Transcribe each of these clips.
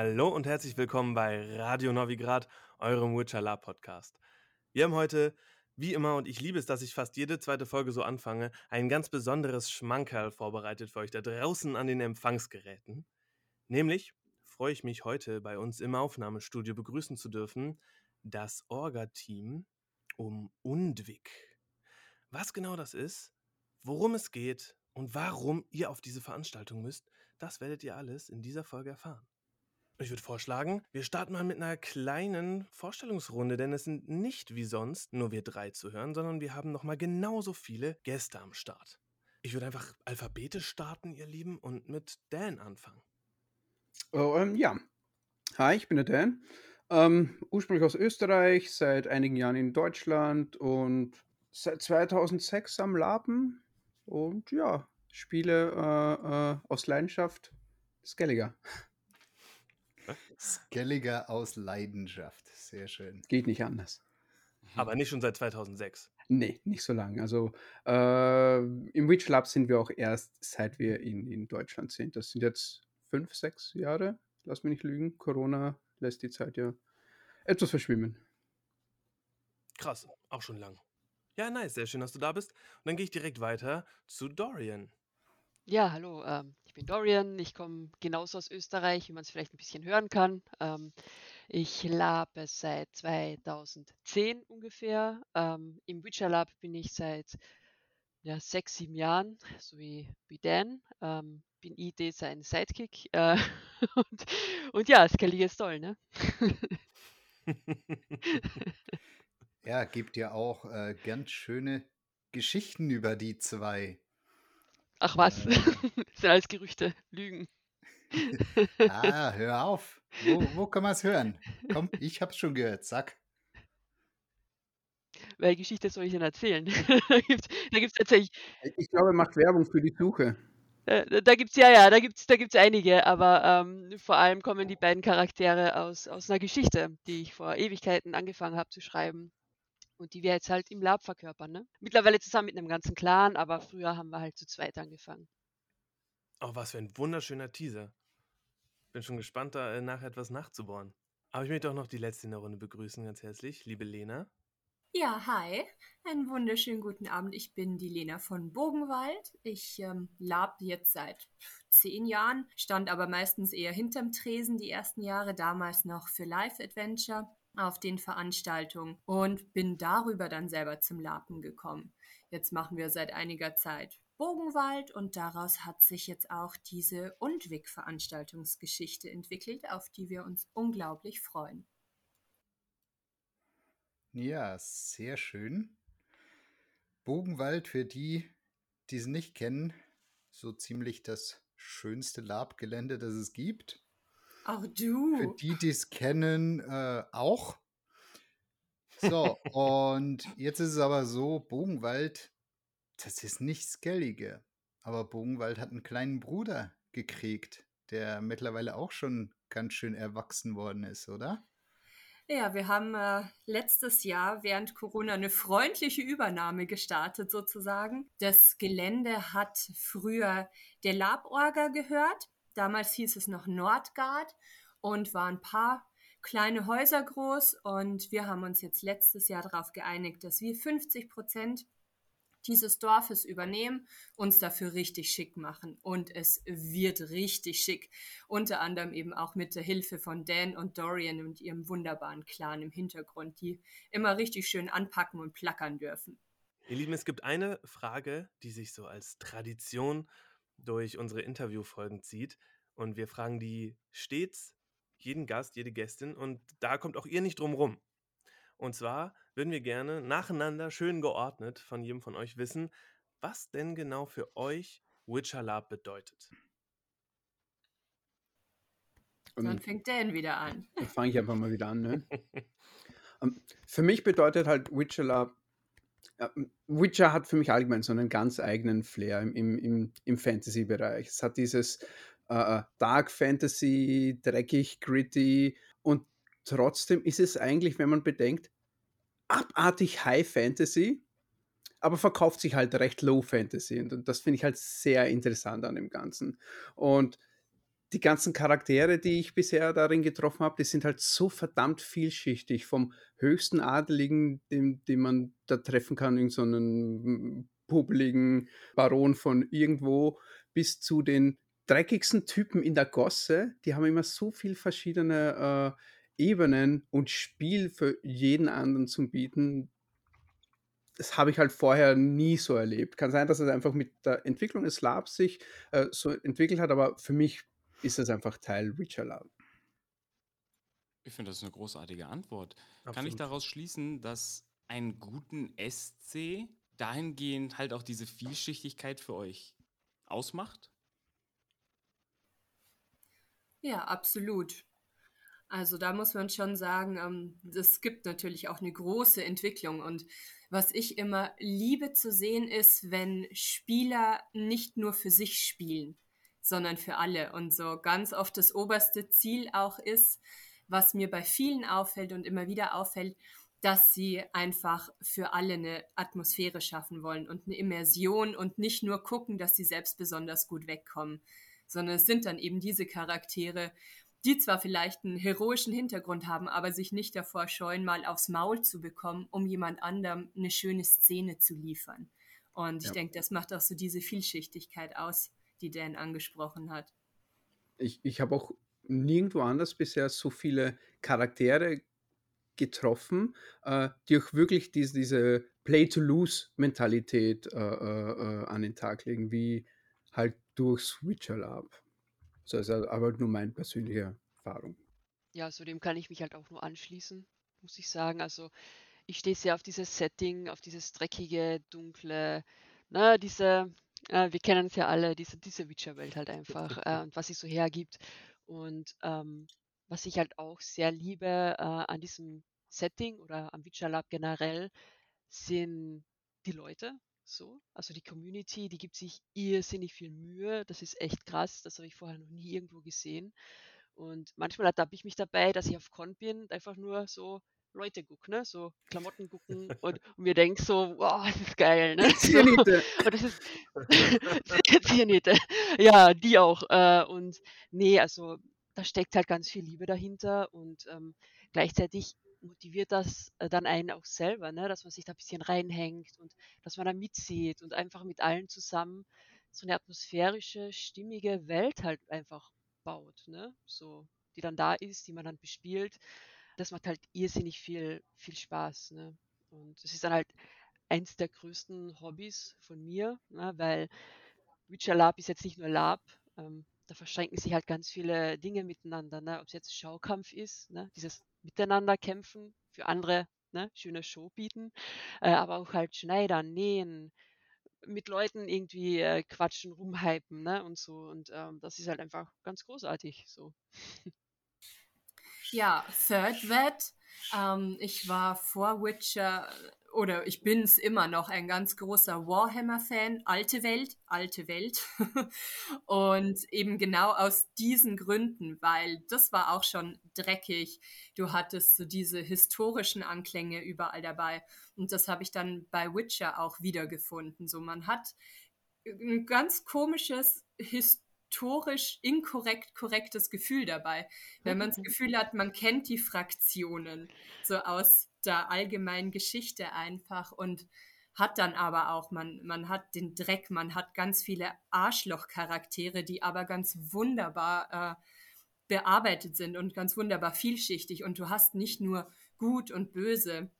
Hallo und herzlich willkommen bei Radio Novigrad, eurem Witcher Podcast. Wir haben heute, wie immer, und ich liebe es, dass ich fast jede zweite Folge so anfange, ein ganz besonderes Schmankerl vorbereitet für euch da draußen an den Empfangsgeräten. Nämlich freue ich mich heute bei uns im Aufnahmestudio begrüßen zu dürfen das Orga-Team um Undwig. Was genau das ist, worum es geht und warum ihr auf diese Veranstaltung müsst, das werdet ihr alles in dieser Folge erfahren. Ich würde vorschlagen, wir starten mal mit einer kleinen Vorstellungsrunde, denn es sind nicht wie sonst nur wir drei zu hören, sondern wir haben nochmal genauso viele Gäste am Start. Ich würde einfach alphabetisch starten, ihr Lieben, und mit Dan anfangen. Oh, ähm, ja. Hi, ich bin der Dan. Ähm, ursprünglich aus Österreich, seit einigen Jahren in Deutschland und seit 2006 am Lapen. Und ja, spiele äh, äh, aus Leidenschaft Skelliger. Skelliger aus Leidenschaft. Sehr schön. Geht nicht anders. Aber nicht schon seit 2006. Nee, nicht so lange. Also äh, im Witch Lab sind wir auch erst, seit wir in, in Deutschland sind. Das sind jetzt fünf, sechs Jahre. Lass mich nicht lügen. Corona lässt die Zeit ja etwas verschwimmen. Krass, auch schon lang. Ja, nice, sehr schön, dass du da bist. Und dann gehe ich direkt weiter zu Dorian. Ja, hallo, ähm, ich bin Dorian. Ich komme genauso aus Österreich, wie man es vielleicht ein bisschen hören kann. Ähm, ich labe seit 2010 ungefähr. Ähm, Im Witcher Lab bin ich seit ja, sechs, sieben Jahren, so wie, wie Dan. Ähm, bin ID sein Sidekick. Äh, und, und ja, Skelly ist toll, ne? ja, gibt ja auch äh, ganz schöne Geschichten über die zwei. Ach was, äh, das sind alles Gerüchte, Lügen. ah, hör auf. Wo, wo kann man es hören? Komm, ich hab's schon gehört, sag. Welche Geschichte soll ich denn erzählen? da gibt es tatsächlich. Ich glaube, er macht Werbung für die Suche. Äh, da gibt's ja, ja, da gibt's, da gibt's einige, aber ähm, vor allem kommen die beiden Charaktere aus, aus einer Geschichte, die ich vor Ewigkeiten angefangen habe zu schreiben und die wir jetzt halt im Lab verkörpern. Ne? Mittlerweile zusammen mit einem ganzen Clan, aber früher haben wir halt zu zweit angefangen. Oh, was für ein wunderschöner Teaser. Bin schon gespannt, da äh, nachher etwas nachzubohren. Aber ich möchte auch noch die letzte in der Runde begrüßen, ganz herzlich, liebe Lena. Ja, hi. Einen wunderschönen guten Abend. Ich bin die Lena von Bogenwald. Ich ähm, lab jetzt seit zehn Jahren, stand aber meistens eher hinterm Tresen die ersten Jahre, damals noch für Live Adventure auf den Veranstaltungen und bin darüber dann selber zum Lapen gekommen. Jetzt machen wir seit einiger Zeit Bogenwald und daraus hat sich jetzt auch diese Undwig-Veranstaltungsgeschichte entwickelt, auf die wir uns unglaublich freuen. Ja, sehr schön. Bogenwald, für die, die es nicht kennen, so ziemlich das schönste Labgelände, das es gibt. Auch du. Für die, die es kennen, äh, auch. So, und jetzt ist es aber so, Bogenwald, das ist nicht Skellige. Aber Bogenwald hat einen kleinen Bruder gekriegt, der mittlerweile auch schon ganz schön erwachsen worden ist, oder? Ja, wir haben äh, letztes Jahr während Corona eine freundliche Übernahme gestartet sozusagen. Das Gelände hat früher der Laborga gehört. Damals hieß es noch Nordgard und waren ein paar kleine Häuser groß. Und wir haben uns jetzt letztes Jahr darauf geeinigt, dass wir 50 Prozent dieses Dorfes übernehmen, uns dafür richtig schick machen. Und es wird richtig schick. Unter anderem eben auch mit der Hilfe von Dan und Dorian und ihrem wunderbaren Clan im Hintergrund, die immer richtig schön anpacken und plackern dürfen. Ihr Lieben, es gibt eine Frage, die sich so als Tradition durch unsere Interviewfolgen zieht. Und wir fragen die stets jeden Gast, jede Gästin. Und da kommt auch ihr nicht drum rum. Und zwar würden wir gerne nacheinander schön geordnet von jedem von euch wissen, was denn genau für euch Witcher Lab bedeutet. Und Dann fängt Dan wieder an. Dann fange ich einfach mal wieder an. Ne? um, ähm, für mich bedeutet halt Witcher Lab Witcher hat für mich allgemein so einen ganz eigenen Flair im, im, im Fantasy-Bereich. Es hat dieses äh, äh, Dark Fantasy, dreckig, gritty und trotzdem ist es eigentlich, wenn man bedenkt, abartig High Fantasy, aber verkauft sich halt recht Low Fantasy. Und, das finde ich halt sehr interessant an dem Ganzen. Und die ganzen Charaktere, die ich bisher darin getroffen habe, die sind halt so verdammt vielschichtig. Vom höchsten Adeligen, den, den man da treffen kann, irgend so einen publigen Baron von irgendwo, bis zu den dreckigsten Typen in der Gosse. Die haben immer so viel verschiedene äh, Ebenen und Spiel für jeden anderen zu bieten. Das habe ich halt vorher nie so erlebt. Kann sein, dass es einfach mit der Entwicklung des Labs sich äh, so entwickelt hat, aber für mich ist es einfach Teil Witcher Lab. Ich finde, das ist eine großartige Antwort. Absolut. Kann ich daraus schließen, dass einen guten SC dahingehend halt auch diese Vielschichtigkeit für euch ausmacht? Ja, absolut. Also da muss man schon sagen, ähm, es gibt natürlich auch eine große Entwicklung. Und was ich immer liebe zu sehen, ist, wenn Spieler nicht nur für sich spielen, sondern für alle. Und so ganz oft das oberste Ziel auch ist, was mir bei vielen auffällt und immer wieder auffällt, dass sie einfach für alle eine Atmosphäre schaffen wollen und eine Immersion und nicht nur gucken, dass sie selbst besonders gut wegkommen, sondern es sind dann eben diese Charaktere, die zwar vielleicht einen heroischen Hintergrund haben, aber sich nicht davor scheuen, mal aufs Maul zu bekommen, um jemand anderem eine schöne Szene zu liefern. Und ich ja. denke, das macht auch so diese Vielschichtigkeit aus, die Dan angesprochen hat. Ich, ich habe auch nirgendwo anders bisher so viele Charaktere getroffen, äh, die auch wirklich diese, diese Play-to-Lose-Mentalität äh, äh, äh, an den Tag legen, wie halt durch Switcher Lab. So ist aber nur meine persönliche Erfahrung. Ja, zu dem kann ich mich halt auch nur anschließen, muss ich sagen. Also ich stehe sehr auf dieses Setting, auf dieses dreckige, dunkle, ne, diese, äh, wir kennen es ja alle, diese, diese Witcher-Welt halt einfach äh, und was sie so hergibt. Und ähm, was ich halt auch sehr liebe äh, an diesem Setting oder am Witcher Lab generell, sind die Leute. So, also die Community, die gibt sich irrsinnig viel Mühe. Das ist echt krass. Das habe ich vorher noch nie irgendwo gesehen. Und manchmal ertappe ich mich dabei, dass ich auf Con bin einfach nur so Leute gucke, ne? so Klamotten gucken und, und mir denke so, wow, das ist geil. Ne? So, und das ist Ziernete. Ja, die auch. Äh, und nee, also da steckt halt ganz viel Liebe dahinter und ähm, gleichzeitig motiviert das äh, dann einen auch selber, ne? dass man sich da ein bisschen reinhängt und dass man da mitsieht und einfach mit allen zusammen so eine atmosphärische, stimmige Welt halt einfach baut, ne? so, die dann da ist, die man dann bespielt. Das macht halt irrsinnig viel, viel Spaß. Ne? Und das ist dann halt eins der größten Hobbys von mir, ne? weil Witcher Lab ist jetzt nicht nur Lab, ähm, da verschränken sich halt ganz viele Dinge miteinander. Ne? Ob es jetzt Schaukampf ist, ne? dieses Miteinander kämpfen, für andere ne? schöne Show bieten, äh, aber auch halt schneidern, nähen, mit Leuten irgendwie äh, quatschen, rumhypen ne? und so. Und ähm, das ist halt einfach ganz großartig so. Ja, Third Vet. Ähm, ich war vor Witcher oder ich bin es immer noch ein ganz großer Warhammer-Fan, alte Welt, alte Welt. und eben genau aus diesen Gründen, weil das war auch schon dreckig. Du hattest so diese historischen Anklänge überall dabei. Und das habe ich dann bei Witcher auch wiedergefunden. So, man hat ein ganz komisches historisch inkorrekt korrektes Gefühl dabei, wenn man das mhm. Gefühl hat, man kennt die Fraktionen so aus der allgemeinen Geschichte einfach und hat dann aber auch, man, man hat den Dreck, man hat ganz viele Arschloch-Charaktere, die aber ganz wunderbar äh, bearbeitet sind und ganz wunderbar vielschichtig. Und du hast nicht nur gut und böse,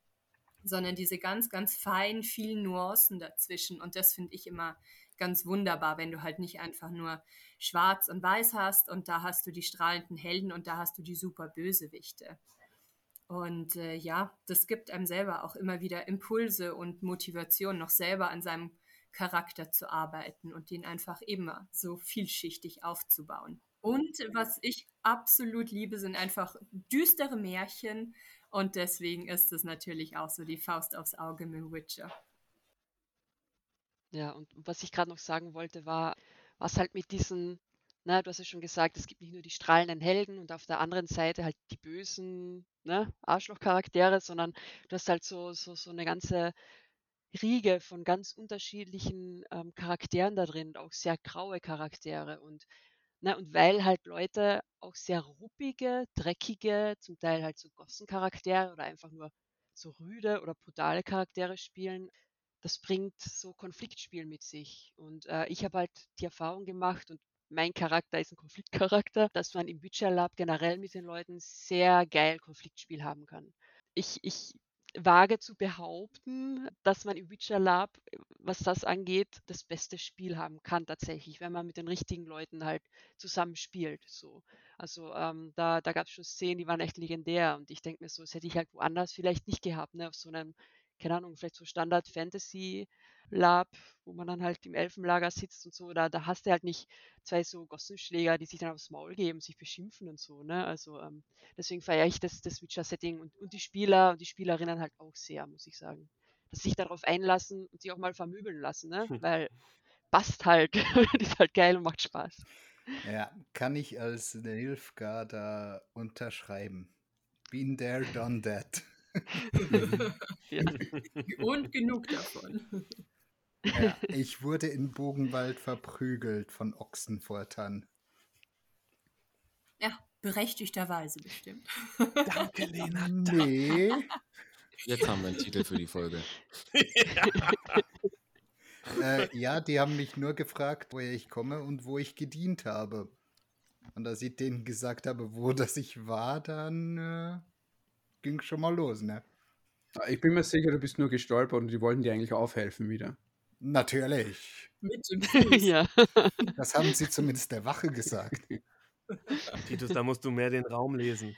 sondern diese ganz, ganz feinen, vielen Nuancen dazwischen. Und das finde ich immer ganz wunderbar, wenn du halt nicht einfach nur schwarz und weiß hast und da hast du die strahlenden Helden und da hast du die super Bösewichte. Und äh, ja, das gibt einem selber auch immer wieder Impulse und Motivation, noch selber an seinem Charakter zu arbeiten und den einfach immer so vielschichtig aufzubauen. Und was ich absolut liebe, sind einfach düstere Märchen. Und deswegen ist es natürlich auch so die Faust aufs Auge mit Witcher. Ja, und was ich gerade noch sagen wollte, war, was halt mit diesen Ne, du hast ja schon gesagt, es gibt nicht nur die strahlenden Helden und auf der anderen Seite halt die bösen ne, Arschlochcharaktere, sondern du hast halt so, so, so eine ganze Riege von ganz unterschiedlichen ähm, Charakteren da drin, auch sehr graue Charaktere. Und Ne, und weil halt Leute auch sehr ruppige, dreckige, zum Teil halt so Gossencharaktere oder einfach nur so rüde oder brutale Charaktere spielen, das bringt so Konfliktspiel mit sich. Und äh, ich habe halt die Erfahrung gemacht und mein Charakter ist ein Konfliktcharakter, dass man im Witcher Lab generell mit den Leuten sehr geil Konfliktspiel haben kann. Ich, ich wage zu behaupten, dass man im Witcher Lab, was das angeht, das beste Spiel haben kann tatsächlich, wenn man mit den richtigen Leuten halt zusammen spielt. So. Also ähm, da, da gab es schon Szenen, die waren echt legendär und ich denke mir so, das hätte ich halt woanders vielleicht nicht gehabt, ne? auf so einem, keine Ahnung, vielleicht so Standard Fantasy Lab, wo man dann halt im Elfenlager sitzt und so, da, da hast du halt nicht zwei so Gossenschläger, die sich dann aufs Maul geben, sich beschimpfen und so, ne? Also ähm, deswegen feiere ich das, das Witcher-Setting und, und die Spieler und die Spielerinnen halt auch sehr, muss ich sagen. Dass sich darauf einlassen und sich auch mal vermöbeln lassen, ne? Hm. Weil passt halt, ist halt geil und macht Spaß. Ja, kann ich als Nilfgaarder unterschreiben. Been there, done that. Und genug davon. Ja, ich wurde in Bogenwald verprügelt von Ochsenfortern. Ja, berechtigterweise bestimmt. Danke, Lena. Nee. Jetzt haben wir einen Titel für die Folge. ja. Äh, ja, die haben mich nur gefragt, woher ich komme und wo ich gedient habe. Und als ich denen gesagt habe, wo das ich war, dann äh, ging schon mal los, ne? Ich bin mir sicher, du bist nur gestolpert und die wollten dir eigentlich aufhelfen wieder. Natürlich. Mit dem Fuß. ja. Das haben sie zumindest der Wache gesagt. Titus, da musst du mehr den Raum lesen.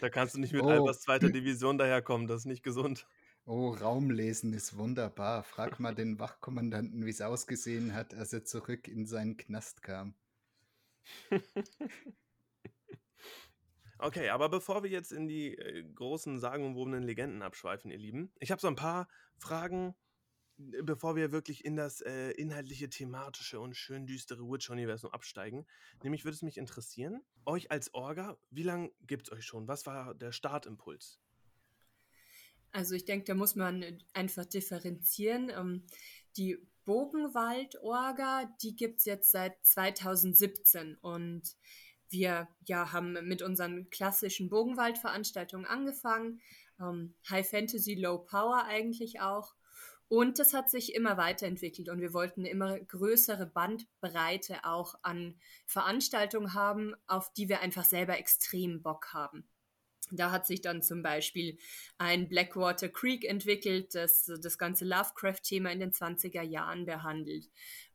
Da kannst du nicht mit Oh. Albers zweiter Division daherkommen, das ist nicht gesund. Oh, Raumlesen ist wunderbar. Frag mal den Wachkommandanten, wie es ausgesehen hat, als er zurück in seinen Knast kam. Okay, aber bevor wir jetzt in die äh, großen sagenumwobenen Legenden abschweifen, ihr Lieben, ich habe so ein paar Fragen, äh, bevor wir wirklich in das äh, inhaltliche, thematische und schön düstere Witcher-Universum absteigen. Nämlich würde es mich interessieren, euch als Orga, wie lange gibt es euch schon? Was war der Startimpuls? Also ich denke, da muss man einfach differenzieren. Ähm, die Bogenwald-Orga, die gibt es jetzt seit 2017 und wir ja, haben mit unseren klassischen Bogenwald-Veranstaltungen angefangen. Ähm, High Fantasy, Low Power eigentlich auch. Und das hat sich immer weiterentwickelt und wir wollten eine immer größere Bandbreite auch an Veranstaltungen haben, auf die wir einfach selber extrem Bock haben. Da hat sich dann zum Beispiel ein Blackwater Creek entwickelt, das das ganze Lovecraft-Thema in den 20er Jahren behandelt.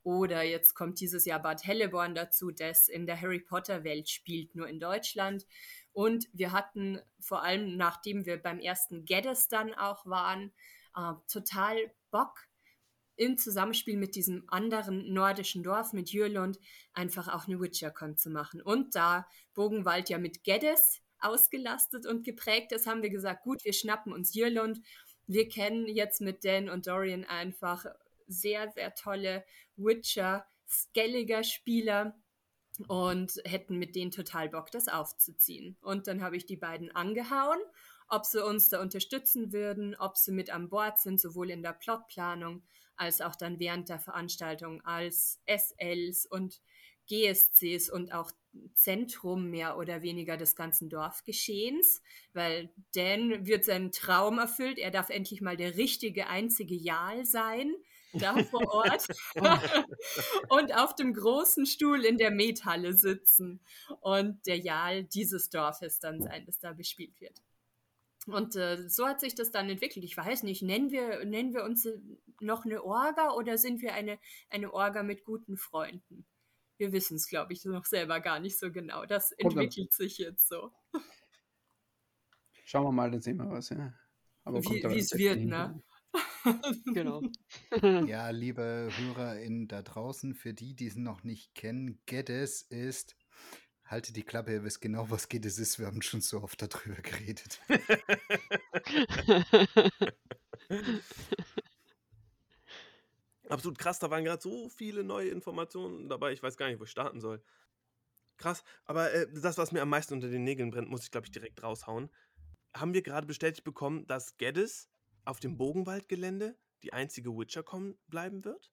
Oder jetzt kommt dieses Jahr Bad Helleborn dazu, das in der Harry Potter-Welt spielt, nur in Deutschland. Und wir hatten vor allem, nachdem wir beim ersten Geddes dann auch waren, äh, total Bock, im Zusammenspiel mit diesem anderen nordischen Dorf, mit Jürlund, einfach auch eine WitcherCon zu machen. Und da Bogenwald ja mit Geddes ausgelastet und geprägt ist, haben wir gesagt, gut, wir schnappen uns Jürlund. Wir kennen jetzt mit Dan und Dorian einfach sehr, sehr tolle Witcher, skelliger Spieler und hätten mit denen total Bock, das aufzuziehen. Und dann habe ich die beiden angehauen, ob sie uns da unterstützen würden, ob sie mit an Bord sind, sowohl in der Plotplanung als auch dann während der Veranstaltung als SLs und GSCs und auch Zentrum mehr oder weniger des ganzen Dorfgeschehens, weil Dan wird seinen Traum erfüllt. Er darf endlich mal der richtige, einzige Jarl sein, da vor Ort und auf dem großen Stuhl in der Methalle sitzen und der Jarl dieses Dorfes dann sein, das da bespielt wird. Und äh, so hat sich das dann entwickelt. Ich weiß nicht, nennen wir, nennen wir uns noch eine Orga oder sind wir eine, eine Orga mit guten Freunden? Wir wissen es, glaube ich, noch selber gar nicht so genau. Das entwickelt sich jetzt so. Schauen wir mal, dann sehen wir was. Ja. Aber wie es wird, ne? genau. Ja, liebe HörerInnen da draußen, für die, die es noch nicht kennen, Geddes ist, halte die Klappe, ihr wisst genau, was Geddes ist. Wir haben schon so oft darüber geredet. Absolut krass, da waren gerade so viele neue Informationen dabei, ich weiß gar nicht, wo ich starten soll. Krass, aber äh, das, was mir am meisten unter den Nägeln brennt, muss ich, glaube ich, direkt raushauen. Haben wir gerade bestätigt bekommen, dass Geddes auf dem Bogenwaldgelände die einzige Witcher-Con bleiben wird?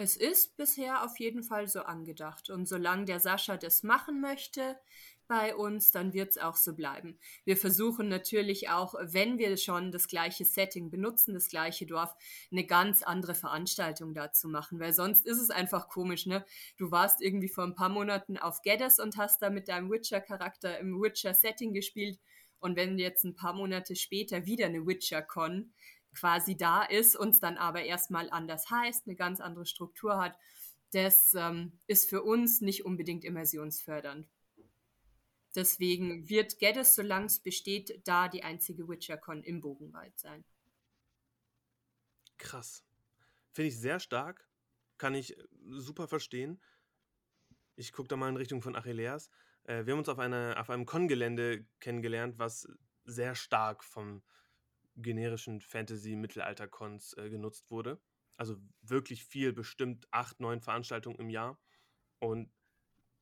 Es ist bisher auf jeden Fall so angedacht. Und solange der Sascha das machen möchte bei uns, dann wird es auch so bleiben. Wir versuchen natürlich auch, wenn wir schon das gleiche Setting benutzen, das gleiche Dorf, eine ganz andere Veranstaltung da zu machen, weil sonst ist es einfach komisch, ne? Du warst irgendwie vor ein paar Monaten auf Geddes und hast da mit deinem Witcher-Charakter im Witcher-Setting gespielt und wenn jetzt ein paar Monate später wieder eine Witcher-Con quasi da ist, uns dann aber erstmal anders heißt, eine ganz andere Struktur hat, das ähm, ist für uns nicht unbedingt immersionsfördernd. Deswegen wird Geddes, solange es besteht, da die einzige WitcherCon im Bogenwald sein. Krass. Finde ich sehr stark. Kann ich äh, super verstehen. Ich gucke da mal in Richtung von Achilleas. Äh, wir haben uns auf, eine, auf einem Con-Gelände kennengelernt, was sehr stark vom generischen Fantasy-Mittelalter-Cons äh, genutzt wurde. Also wirklich viel, bestimmt acht, neun Veranstaltungen im Jahr. Und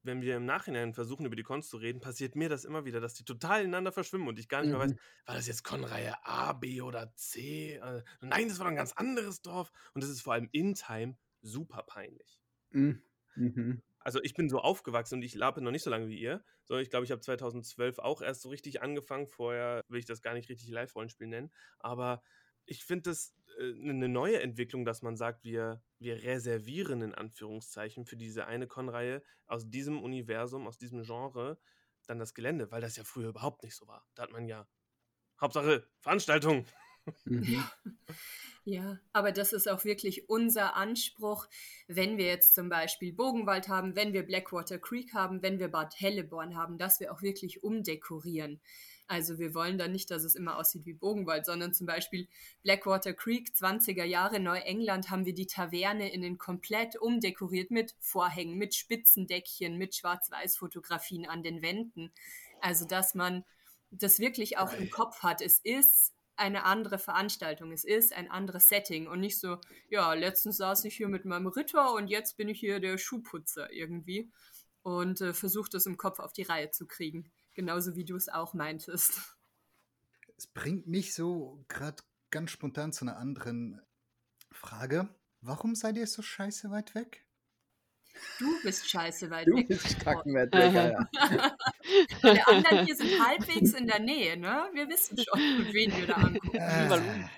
wenn wir im Nachhinein versuchen, über die Cons zu reden, passiert mir das immer wieder, dass die total ineinander verschwimmen und ich gar nicht mehr weiß, mhm. war das jetzt Con-Reihe A, B oder C? Äh, nein, das war ein ganz anderes Dorf. Und das ist vor allem in Time super peinlich. Mhm. mhm also ich bin so aufgewachsen und ich labe noch nicht so lange wie ihr. So, ich glaube, ich habe 2012 auch erst so richtig angefangen. Vorher will ich das gar nicht richtig Live-Rollenspiel nennen. Aber ich finde das äh, eine neue Entwicklung, dass man sagt, wir, wir reservieren in Anführungszeichen für diese eine Con-Reihe aus diesem Universum, aus diesem Genre dann das Gelände, weil das ja früher überhaupt nicht so war. Da hat man ja Hauptsache Veranstaltung. Mhm. Ja, aber das ist auch wirklich unser Anspruch, wenn wir jetzt zum Beispiel Bogenwald haben, wenn wir Blackwater Creek haben, wenn wir Bad Helleborn haben, dass wir auch wirklich umdekorieren. Also wir wollen dann nicht, dass es immer aussieht wie Bogenwald, sondern zum Beispiel Blackwater Creek, 20er Jahre Neuengland, haben wir die Taverne innen komplett umdekoriert mit Vorhängen, mit Spitzendeckchen, mit Schwarz-Weiß-Fotografien an den Wänden. Also dass man das wirklich auch im Kopf hat. Es ist eine andere Veranstaltung. Es ist ein anderes Setting und nicht so, ja, letztens saß ich hier mit meinem Ritter und jetzt bin ich hier der Schuhputzer irgendwie und äh, versuche das im Kopf auf die Reihe zu kriegen. Genauso wie du es auch meintest. Es bringt mich so gerade ganz spontan zu einer anderen Frage. Warum seid ihr so scheiße weit weg? Du bist scheiße weit du weg. Du bist kackenweit weg, ja. Die anderen hier sind halbwegs in der Nähe, ne? Wir wissen schon, wen wir da angucken.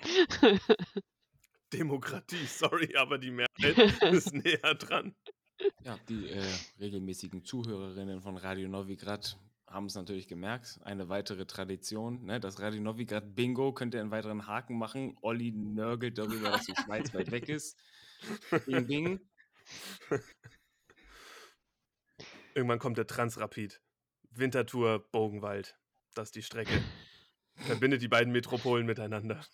Äh. Demokratie, sorry, aber die Mehrheit ist näher dran. Ja, die äh, regelmäßigen Zuhörerinnen von Radio Novigrad haben es natürlich gemerkt. Eine weitere Tradition. Ne? Das Radio Novigrad Bingo könnt ihr einen weiteren Haken machen. Olli nörgelt darüber, dass die Schweiz weit weg ist. Bing, bing. Irgendwann kommt der Transrapid. Wintertour Bogenwald. Das ist die Strecke. Verbindet die beiden Metropolen miteinander.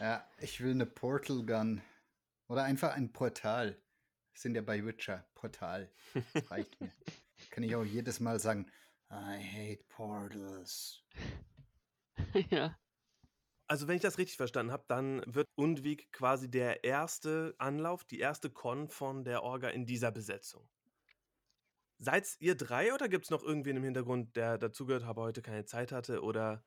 ja, ich will eine Portal Gun. Oder einfach ein Portal. Wir sind ja bei Witcher. Portal. Das reicht mir. Kann ich auch jedes Mal sagen, I hate portals. ja. Also, wenn ich das richtig verstanden habe, dann wird Undwig quasi der erste Anlauf, die erste Con von der Orga in dieser Besetzung. Seid ihr drei oder gibt es noch irgendwen im Hintergrund, der dazugehört, aber heute keine Zeit hatte oder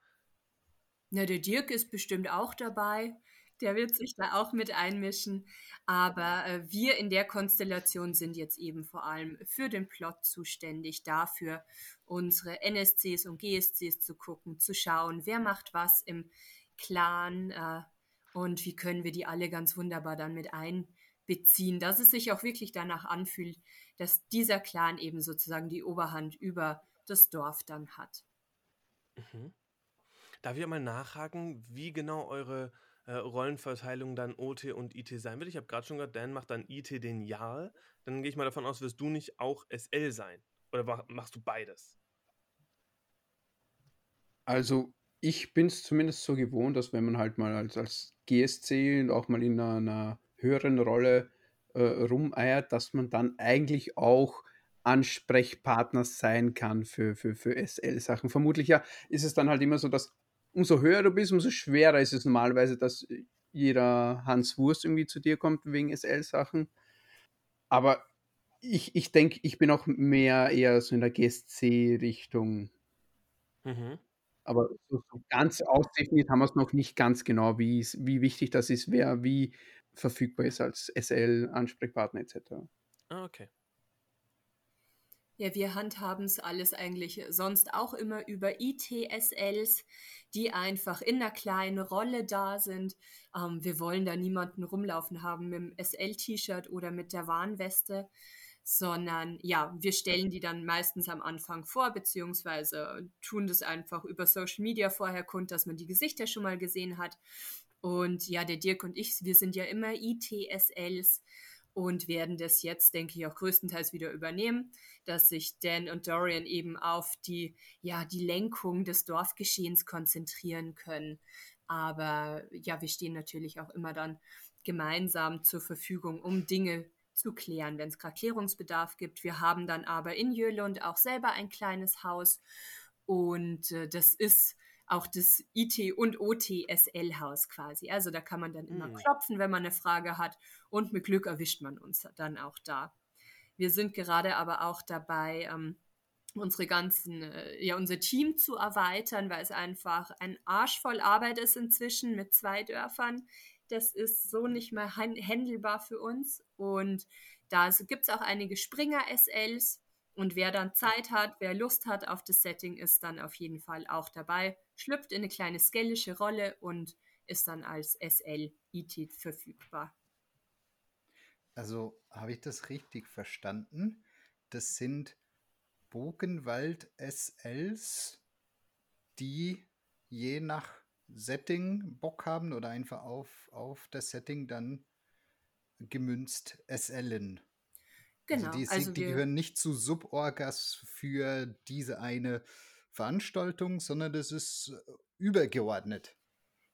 Na, der Dirk ist bestimmt auch dabei. Der wird sich da auch mit einmischen. Aber äh, wir in der Konstellation sind jetzt eben vor allem für den Plot zuständig, dafür unsere NSCs und GSCs zu gucken, zu schauen, wer macht was im Clan äh, und wie können wir die alle ganz wunderbar dann mit einbeziehen, dass es sich auch wirklich danach anfühlt, dass dieser Clan eben sozusagen die Oberhand über das Dorf dann hat. Mhm. Darf ich mal nachhaken, wie genau eure äh, Rollenverteilung dann OT und IT sein wird? Ich habe gerade schon gehört, Dan macht dann IT den Jarl. Dann gehe ich mal davon aus, wirst du nicht auch SL sein? Oder machst du beides? Also ich bin es zumindest so gewohnt, dass wenn man halt mal als, als GSC und auch mal in einer, einer höheren Rolle äh, rumeiert, dass man dann eigentlich auch Ansprechpartner sein kann für, für, für SL-Sachen. Vermutlich ja ist es dann halt immer so, dass umso höher du bist, umso schwerer ist es normalerweise, dass jeder Hans Wurst irgendwie zu dir kommt wegen SL-Sachen. Aber ich, ich denke, ich bin auch mehr eher so in der GSC-Richtung. Mhm. Aber so, so ganz ausdefiniert haben wir es noch nicht ganz genau, wie wie wichtig das ist, wer wie verfügbar ist als SL, Ansprechpartner etc. Ah, okay. Ja, wir handhaben es alles eigentlich sonst auch immer über ITSLs, die einfach in einer kleinen Rolle da sind. Ähm, wir wollen da niemanden rumlaufen haben mit dem SL-T-Shirt oder mit der Warnweste, sondern ja, wir stellen die dann meistens am Anfang vor, beziehungsweise tun das einfach über Social Media vorher kund, dass man die Gesichter schon mal gesehen hat. Und ja, der Dirk und ich, wir sind ja immer ITSLs und werden das jetzt, denke ich, auch größtenteils wieder übernehmen, dass sich Dan und Dorian eben auf die, ja, die Lenkung des Dorfgeschehens konzentrieren können. Aber ja, wir stehen natürlich auch immer dann gemeinsam zur Verfügung, um Dinge zu klären, wenn es gerade Klärungsbedarf gibt. Wir haben dann aber in Jölund auch selber ein kleines Haus und äh, das ist auch das IT- und OTSL-Haus quasi. Also da kann man dann immer mhm. klopfen, wenn man eine Frage hat und mit Glück erwischt man uns dann auch da. Wir sind gerade aber auch dabei, ähm, unsere ganzen, äh, ja, unser Team zu erweitern, weil es einfach ein Arsch voll Arbeit ist inzwischen mit zwei Dörfern. Das ist so nicht mehr handelbar für uns. Und da gibt es auch einige Springer-SLs, und wer dann Zeit hat, wer Lust hat auf das Setting, ist dann auf jeden Fall auch dabei, schlüpft in eine kleine skellische Rolle und ist dann als SL-IT verfügbar. Also habe ich das richtig verstanden? Das sind Bogenwald-SLs, die je nach Setting Bock haben oder einfach auf, auf das Setting dann gemünzt SLen. Also, genau. Also die, also die gehören nicht zu Suborgas für diese eine Veranstaltung, sondern das ist äh, übergeordnet.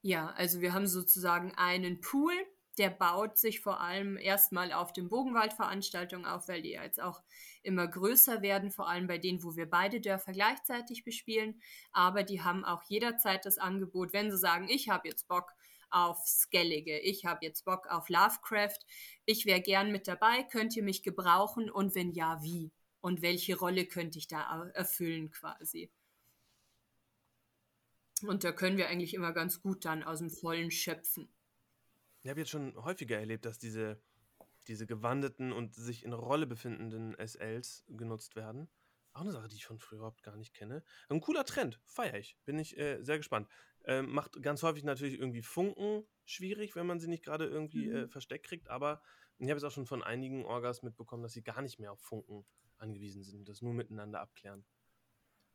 Ja, also wir haben sozusagen einen Pool, der baut sich vor allem erstmal auf den Bogenwald-Veranstaltungen auf, weil die jetzt auch immer größer werden, vor allem bei denen, wo wir beide Dörfer gleichzeitig bespielen. Aber die haben auch jederzeit das Angebot, wenn sie sagen, ich habe jetzt Bock, auf Skellige. Ich habe jetzt Bock auf Lovecraft. Ich wäre gern mit dabei. Könnt ihr mich gebrauchen? Und wenn ja, wie? Und welche Rolle könnte ich da erfüllen quasi? Und da können wir eigentlich immer ganz gut dann aus dem Vollen schöpfen. Ich habe jetzt schon häufiger erlebt, dass diese, diese gewandeten und sich in Rolle befindenden SLs genutzt werden. Auch eine Sache, die ich von früher überhaupt gar nicht kenne. Ein cooler Trend, feiere ich. Bin ich äh, sehr gespannt. Ähm, macht ganz häufig natürlich irgendwie Funken schwierig, wenn man sie nicht gerade irgendwie äh, mhm. äh, versteckt kriegt. Aber ich habe es auch schon von einigen Orgas mitbekommen, dass sie gar nicht mehr auf Funken angewiesen sind und das nur miteinander abklären.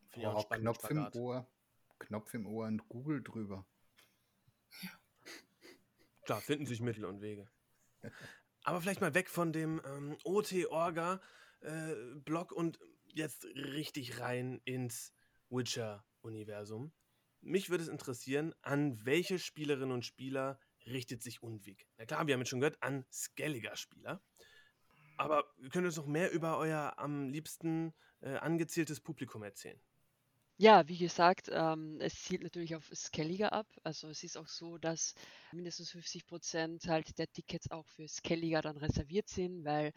Finde oh, Knopf Spagat. im Ohr. Knopf im Ohr und Google drüber. Ja. Klar, finden sich Mittel und Wege. Aber vielleicht mal weg von dem ähm, OT-Orga-Blog äh, und jetzt richtig rein ins Witcher-Universum. Mich würde es interessieren, an welche Spielerinnen und Spieler richtet sich Unweg? Na klar, wir haben jetzt schon gehört, an Skelliger-Spieler. Aber könnt ihr uns noch mehr über euer am liebsten äh, angezieltes Publikum erzählen? Ja, wie gesagt, ähm, es zielt natürlich auf Skelliger ab. Also es ist auch so, dass mindestens 50 Prozent halt der Tickets auch für Skelliger dann reserviert sind, weil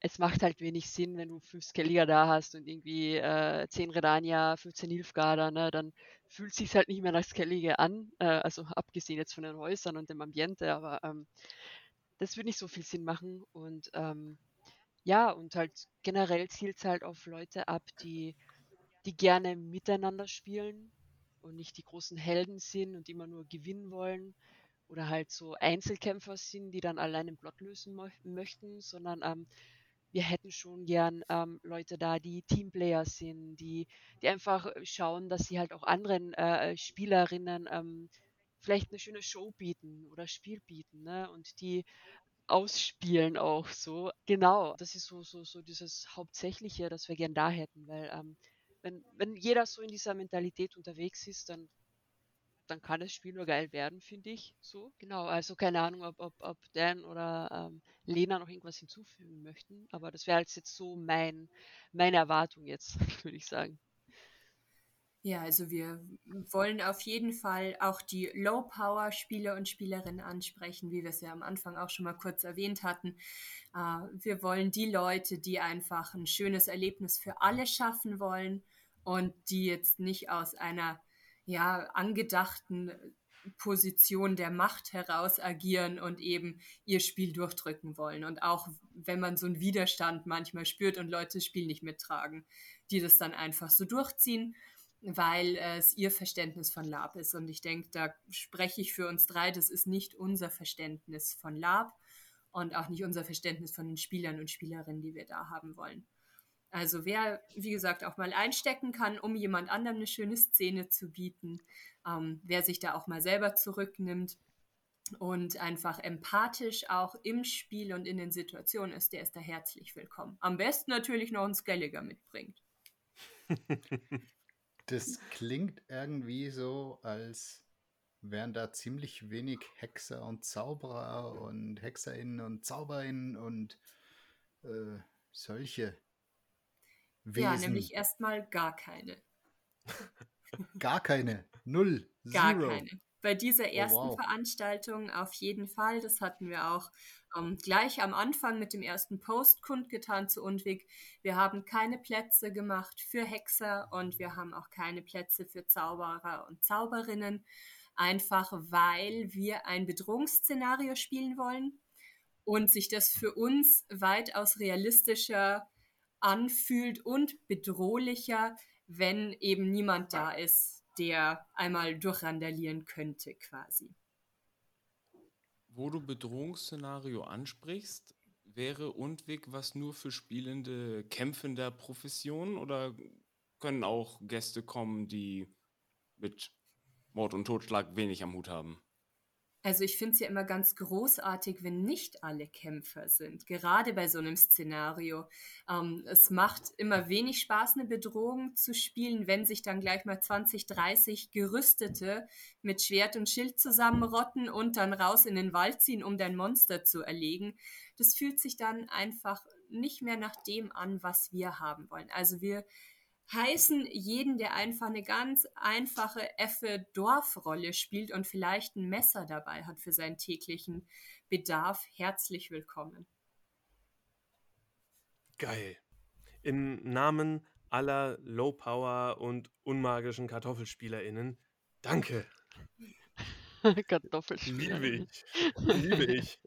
es macht halt wenig Sinn, wenn du fünf Skelliger da hast und irgendwie äh, 10 Redania, 15 Hilfgarder, ne, dann fühlt sich halt nicht mehr nach Skellige an, äh, also abgesehen jetzt von den Häusern und dem Ambiente, aber ähm, das würde nicht so viel Sinn machen und ähm, ja, und halt generell zielt es halt auf Leute ab, die, die gerne miteinander spielen und nicht die großen Helden sind und immer nur gewinnen wollen oder halt so Einzelkämpfer sind, die dann allein den Plot lösen möchten, sondern ähm, wir hätten schon gern ähm, Leute da, die Teamplayer sind, die, die einfach äh, schauen, dass sie halt auch anderen äh, Spielerinnen ähm, vielleicht eine schöne Show bieten oder Spiel bieten, ne? Und die ausspielen auch so. Genau, das ist so, so, so dieses Hauptsächliche, das wir gern da hätten, weil ähm, wenn, wenn jeder so in dieser Mentalität unterwegs ist, dann dann kann das Spiel nur geil werden, finde ich. So, genau. Also keine Ahnung, ob, ob, ob Dan oder ähm, Lena noch irgendwas hinzufügen möchten, aber das wäre jetzt so mein, meine Erwartung jetzt, würde ich sagen. Ja, also wir wollen auf jeden Fall auch die Low-Power-Spieler und Spielerinnen ansprechen, wie wir es ja am Anfang auch schon mal kurz erwähnt hatten. Äh, wir wollen die Leute, die einfach ein schönes Erlebnis für alle schaffen wollen und die jetzt nicht aus einer ja, angedachten Position der Macht heraus agieren und eben ihr Spiel durchdrücken wollen. Und auch wenn man so einen Widerstand manchmal spürt und Leute das Spiel nicht mittragen, die das dann einfach so durchziehen, weil es ihr Verständnis von Lab ist. Und ich denke, da spreche ich für uns drei, das ist nicht unser Verständnis von Lab und auch nicht unser Verständnis von den Spielern und Spielerinnen, die wir da haben wollen. Also wer, wie gesagt, auch mal einstecken kann, um jemand anderem eine schöne Szene zu bieten, ähm, wer sich da auch mal selber zurücknimmt und einfach empathisch auch im Spiel und in den Situationen ist, der ist da herzlich willkommen. Am besten natürlich noch einen Skelliger mitbringt. Das klingt irgendwie so, als wären da ziemlich wenig Hexer und Zauberer und Hexerinnen und Zauberinnen und äh, solche Wesen. Ja, nämlich erstmal gar keine. Gar keine. Null. Gar Zero. keine. Bei dieser ersten oh, wow. Veranstaltung auf jeden Fall. Das hatten wir auch ähm, gleich am Anfang mit dem ersten Post kundgetan zu Undwig. Wir haben keine Plätze gemacht für Hexer und wir haben auch keine Plätze für Zauberer und Zauberinnen. Einfach weil wir ein Bedrohungsszenario spielen wollen und sich das für uns weitaus realistischer anfühlt und bedrohlicher, wenn eben niemand da ist, der einmal durchrandalieren könnte quasi. Wo du Bedrohungsszenario ansprichst, wäre Undwig was nur für Spielende kämpfender Profession oder können auch Gäste kommen, die mit Mord und Totschlag wenig am Hut haben? Also ich finde es ja immer ganz großartig, wenn nicht alle Kämpfer sind, gerade bei so einem Szenario. Ähm, es macht immer wenig Spaß, eine Bedrohung zu spielen, wenn sich dann gleich mal 20, 30 Gerüstete mit Schwert und Schild zusammenrotten und dann raus in den Wald ziehen, um dein Monster zu erlegen. Das fühlt sich dann einfach nicht mehr nach dem an, was wir haben wollen. Also wir heißen jeden, der einfach eine ganz einfache Effe Dorfrolle spielt und vielleicht ein Messer dabei hat für seinen täglichen Bedarf, herzlich willkommen. Geil. Im Namen aller Low-Power und unmagischen KartoffelspielerInnen, danke. Kartoffelspieler. Liebe ich. Liebe ich.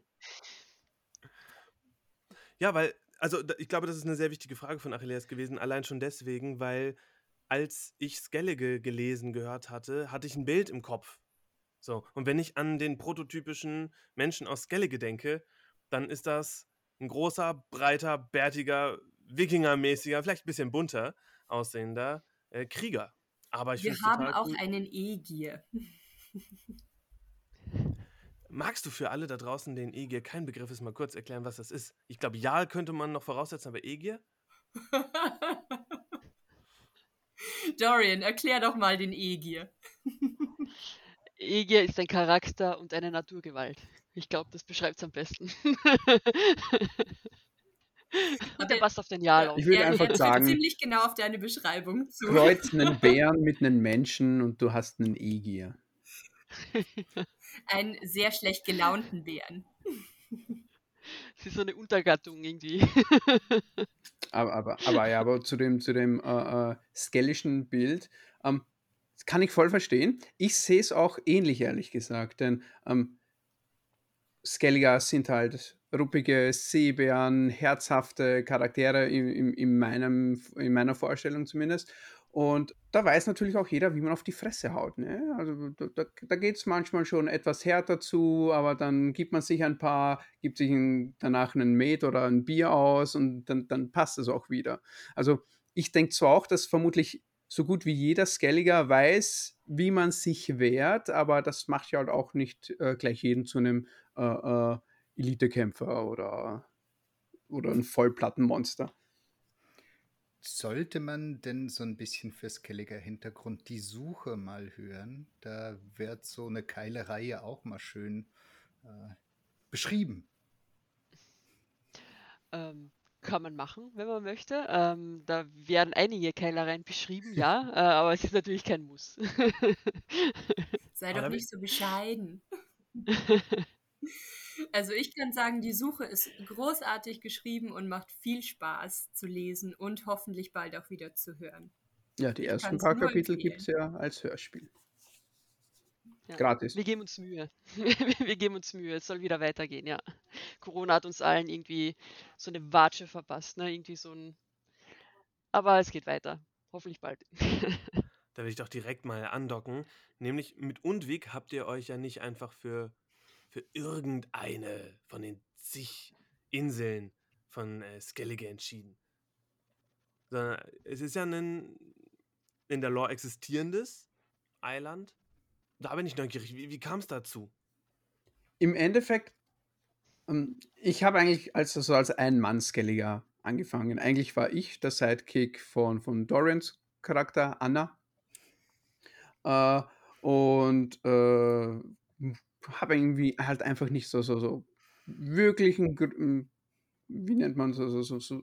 Ja, weil also ich glaube, das ist eine sehr wichtige Frage von Achilles gewesen, allein schon deswegen, weil als ich Skellige gelesen gehört hatte, hatte ich ein Bild im Kopf. So, und wenn ich an den prototypischen Menschen aus Skellige denke, dann ist das ein großer, breiter, bärtiger, Wikingermäßiger, vielleicht ein bisschen bunter aussehender äh, Krieger. Aber ich Wir haben auch cool. einen E-Gier. Magst du für alle da draußen, denen E-Gier kein Begriff ist, mal kurz erklären, was das ist? Ich glaube, ja, könnte man noch voraussetzen, aber E-Gier? Dorian, erklär doch mal den E-Gier. E-Gier ist ein Charakter und eine Naturgewalt. Ich glaube, das beschreibt es am besten. und der passt auf den Jahr Ich würde einfach sagen, ziemlich genau auf deine Beschreibung zu. Kreuz einen Bären mit einem Menschen und du hast einen E-Gier. Einen sehr schlecht gelaunten Bären. Sie ist so eine Untergattung irgendwie. aber, aber, aber ja, aber zu dem, zu dem äh, äh, skellischen Bild, ähm, kann ich voll verstehen. Ich sehe es auch ähnlich, ehrlich gesagt, denn ähm, Skelligas sind halt ruppige Seebären, herzhafte Charaktere in, in, in, meinem, in meiner Vorstellung zumindest. Und da weiß natürlich auch jeder, wie man auf die Fresse haut. Ne? Also da, da geht es manchmal schon etwas härter zu, aber dann gibt man sich ein paar, gibt sich ein, danach einen Met oder ein Bier aus und dann, dann passt es auch wieder. Also ich denke zwar auch, dass vermutlich so gut wie jeder Skelliger weiß, wie man sich wehrt, aber das macht ja halt auch nicht äh, gleich jeden zu einem äh, äh, Elitekämpfer oder, oder ein Vollplattenmonster. Sollte man denn so ein bisschen für Skelliger Hintergrund die Suche mal hören? Da wird so eine Keilerei ja auch mal schön äh, beschrieben. Ähm, kann man machen, wenn man möchte. Ähm, da werden einige Keilereien beschrieben, ja, äh, aber es ist natürlich kein Muss. Sei doch nicht so bescheiden. Also ich kann sagen, die Suche ist großartig geschrieben und macht viel Spaß zu lesen und hoffentlich bald auch wieder zu hören. Ja, die ersten paar Kapitel gibt es ja als Hörspiel. Ja. Gratis. Wir geben uns Mühe. wir geben uns Mühe. Es soll wieder weitergehen, ja. Corona hat uns allen irgendwie so eine Watsche verpasst, ne? Irgendwie so ein. Aber es geht weiter. Hoffentlich bald. Da will ich doch direkt mal andocken. Nämlich mit Undwig habt ihr euch ja nicht einfach für, für irgendeine von den zig Inseln von äh, Skellige entschieden. Sondern es ist ja ein in der Lore existierendes Eiland. Da bin ich neugierig. Wie, wie kam es dazu? Im Endeffekt, ähm, ich habe eigentlich als, also als Ein-Mann-Skelliger angefangen. Eigentlich war ich der Sidekick von, von Dorians Charakter, Anna. Äh, und äh, habe irgendwie halt einfach nicht so, so, so wirklichen, hm, wie nennt man so, so, so, so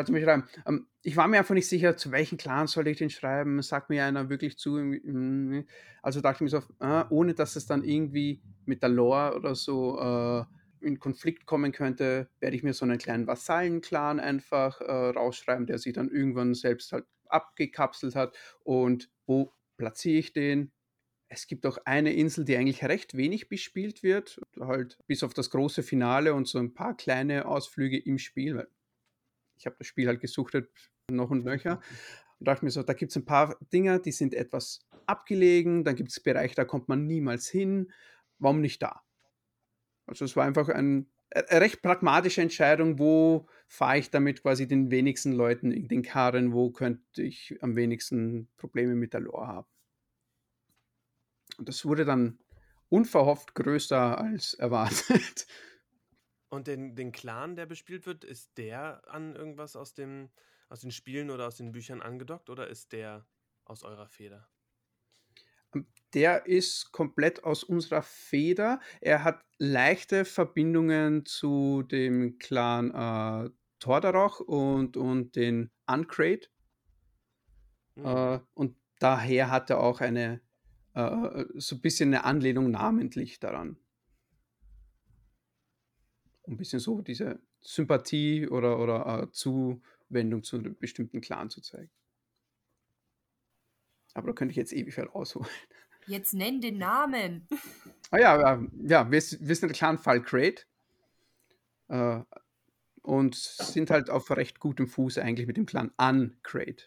ich mich schreiben. Ähm, ich war mir einfach nicht sicher, zu welchem Clan soll ich den schreiben. Sagt mir einer wirklich zu. Hm, also dachte ich mir so, äh, ohne dass es dann irgendwie mit der Lore oder so äh, in Konflikt kommen könnte, werde ich mir so einen kleinen Vasallen-Clan einfach äh, rausschreiben, der sich dann irgendwann selbst halt abgekapselt hat. Und wo platziere ich den? Es gibt auch eine Insel, die eigentlich recht wenig bespielt wird, halt bis auf das große Finale und so ein paar kleine Ausflüge im Spiel. Ich habe das Spiel halt gesuchtet, noch und nöcher. Und dachte mir so, da gibt es ein paar Dinge, die sind etwas abgelegen, dann gibt es Bereiche, da kommt man niemals hin. Warum nicht da? Also es war einfach ein, eine recht pragmatische Entscheidung, wo fahre ich damit quasi den wenigsten Leuten in den Karren, wo könnte ich am wenigsten Probleme mit der Lore haben. Und das wurde dann unverhofft größer als erwartet. Und den, den Clan, der bespielt wird, ist der an irgendwas aus, dem, aus den Spielen oder aus den Büchern angedockt oder ist der aus eurer Feder? Ähm, der ist komplett aus unserer Feder. Er hat leichte Verbindungen zu dem Clan äh, Tordaroch und, und den Uncrate. Mhm. Äh, und daher hat er auch eine äh, so ein bisschen eine Anlehnung namentlich daran. Um ein bisschen so diese Sympathie oder, oder äh, Zuwendung zu einem bestimmten Clan zu zeigen. Aber da könnte ich jetzt ewig viel ausholen. Jetzt nenn den Namen. Ah ja, ja, ja wir, wir sind der Clan Falkrate. Äh, und sind halt auf recht gutem Fuß eigentlich mit dem Clan Uncrate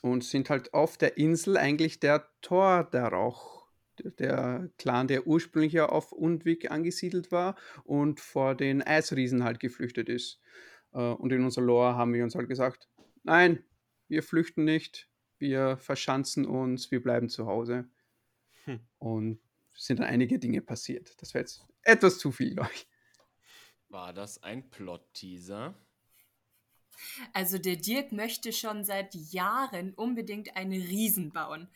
und sind halt auf der Insel eigentlich der Tor der Rauch, der Clan, der ursprünglich ja auf Undwig angesiedelt war und vor den Eisriesen halt geflüchtet ist. Äh, und in unserer Lore haben wir uns halt gesagt, nein, wir flüchten nicht, wir verschanzen uns, wir bleiben zu Hause. Hm. Und sind dann einige Dinge passiert. Das wäre jetzt etwas zu viel, glaube ich. War das ein Plot-Teaser? Also der Dirk möchte schon seit Jahren unbedingt eine Riesen bauen.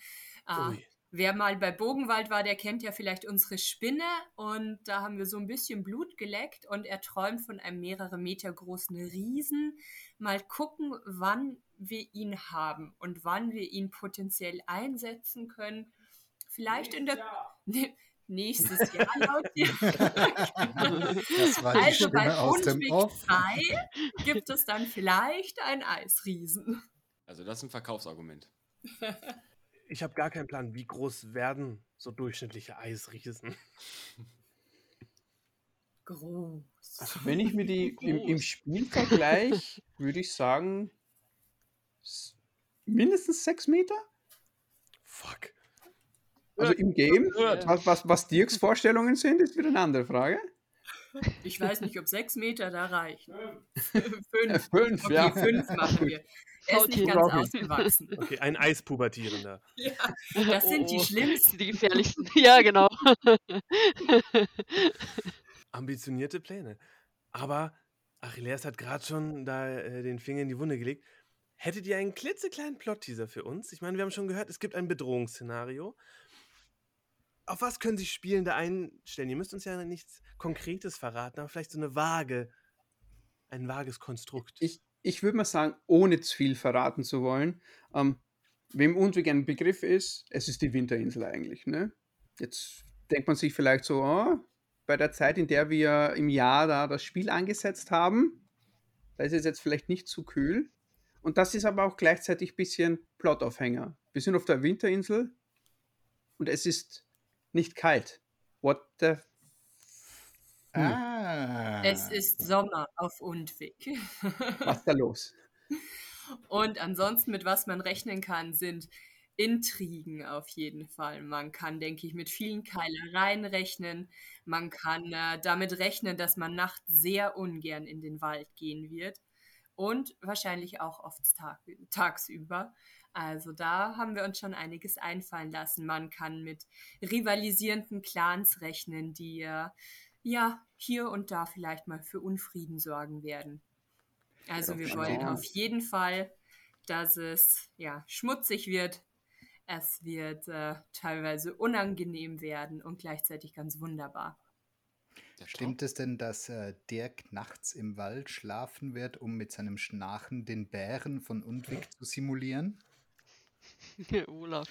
Äh, wer mal bei Bogenwald war, der kennt ja vielleicht unsere Spinne und da haben wir so ein bisschen Blut geleckt und er träumt von einem mehrere Meter großen Riesen. Mal gucken, wann wir ihn haben und wann wir ihn potenziell einsetzen können. Vielleicht in der. Nächstes Jahr laut dir. also bei Unweg 2 gibt es dann vielleicht einen Eisriesen. Also das ist ein Verkaufsargument. Ich habe gar keinen Plan, wie groß werden so durchschnittliche Eisriesen? Groß. Also wenn ich mir die im, im Spiel vergleiche, würde ich sagen mindestens sechs Meter. Fuck. Also im Game, was, was, was Dirks Vorstellungen sind, ist wieder eine andere Frage. Ich weiß nicht, ob sechs Meter da reichen. fünf. fünf, okay, ja. fünf machen wir. Er ist nicht ganz ausgewachsen. Okay, ein Eispubertierender. Ja, das sind die oh, schlimmsten. Die gefährlichsten. Ja, genau. Ambitionierte Pläne. Aber Achilles hat gerade schon da äh, den Finger in die Wunde gelegt. Hättet ihr einen klitzekleinen Plot-Teaser für uns? Ich meine, wir haben schon gehört, es gibt ein Bedrohungsszenario auf was können sich Spielende einstellen? Ihr müsst uns ja nichts Konkretes verraten, aber vielleicht so eine vage, ein vages Konstrukt. Ich, ich würde mal sagen, ohne zu viel verraten zu wollen, ähm, wem Unweg ein Begriff ist, es ist die Winterinsel eigentlich. Ne? Jetzt denkt man sich vielleicht so, oh, bei der Zeit, in der wir im Jahr da das Spiel angesetzt haben, da ist es jetzt vielleicht nicht zu kühl. Und das ist aber auch gleichzeitig ein bisschen Plotaufhänger. Wir sind auf der Winterinsel und es ist nicht kalt. What the hm. Ah. Es ist Sommer auf Undwig. Was ist da los? Und ansonsten, mit was man rechnen kann, sind Intrigen auf jeden Fall. Man kann, denke ich, mit vielen Keilereien rechnen. Man kann äh, damit rechnen, dass man nachts sehr ungern in den Wald gehen wird und wahrscheinlich auch oft tag tagsüber. Also da haben wir uns schon einiges einfallen lassen. Man kann mit rivalisierenden Clans rechnen, die äh, ja hier und da vielleicht mal für Unfrieden sorgen werden. Also wir wollen auf jeden Fall, dass es ja schmutzig wird. Es wird äh, teilweise unangenehm werden und gleichzeitig ganz wunderbar. Stimmt es denn, dass äh, Dirk nachts im Wald schlafen wird, um mit seinem Schnarchen den Bären von Undwig zu simulieren? Olaf.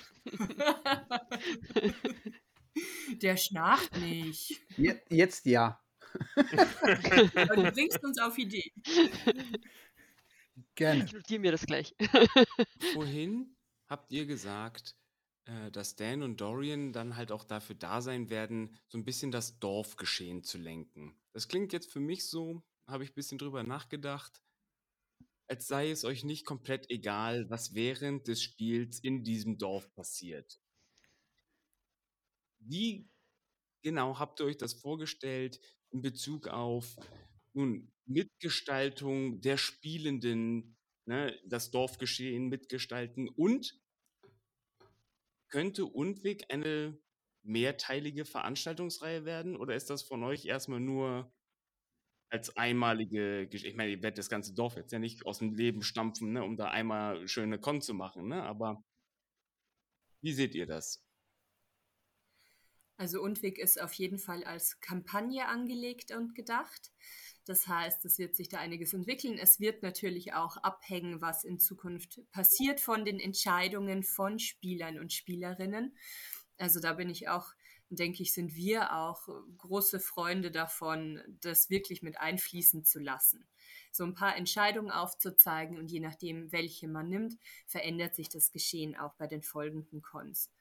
Der schnarcht nicht. Jetzt ja. du bringst uns auf Idee. Gerne. Ich notiere mir das gleich. Vorhin habt ihr gesagt, äh, dass Dan und Dorian dann halt auch dafür da sein werden, so ein bisschen das Dorfgeschehen zu lenken. Das klingt jetzt für mich so, habe ich ein bisschen drüber nachgedacht, als sei es euch nicht komplett egal, was während des Spiels in diesem Dorf passiert. Wie genau habt ihr euch das vorgestellt in Bezug auf nun Mitgestaltung der Spielenden, ne, das Dorfgeschehen mitgestalten und könnte Undwig eine mehrteilige Veranstaltungsreihe werden oder ist das von euch erstmal nur als einmalige Geschichte? Ich meine, ihr werdet das ganze Dorf jetzt ja nicht aus dem Leben stampfen, ne, um da einmal schöne Con zu machen, ne? aber wie seht ihr das? Also Undwig ist auf jeden Fall als Kampagne angelegt und gedacht. Das heißt, es wird sich da einiges entwickeln. Es wird natürlich auch abhängen, was in Zukunft passiert von den Entscheidungen von Spielern und Spielerinnen. Also da bin ich auch, denke ich, sind wir auch große Freunde davon, das wirklich mit einfließen zu lassen. So ein paar Entscheidungen aufzuzeigen und je nachdem, welche man nimmt, verändert sich das Geschehen auch bei den folgenden Cons.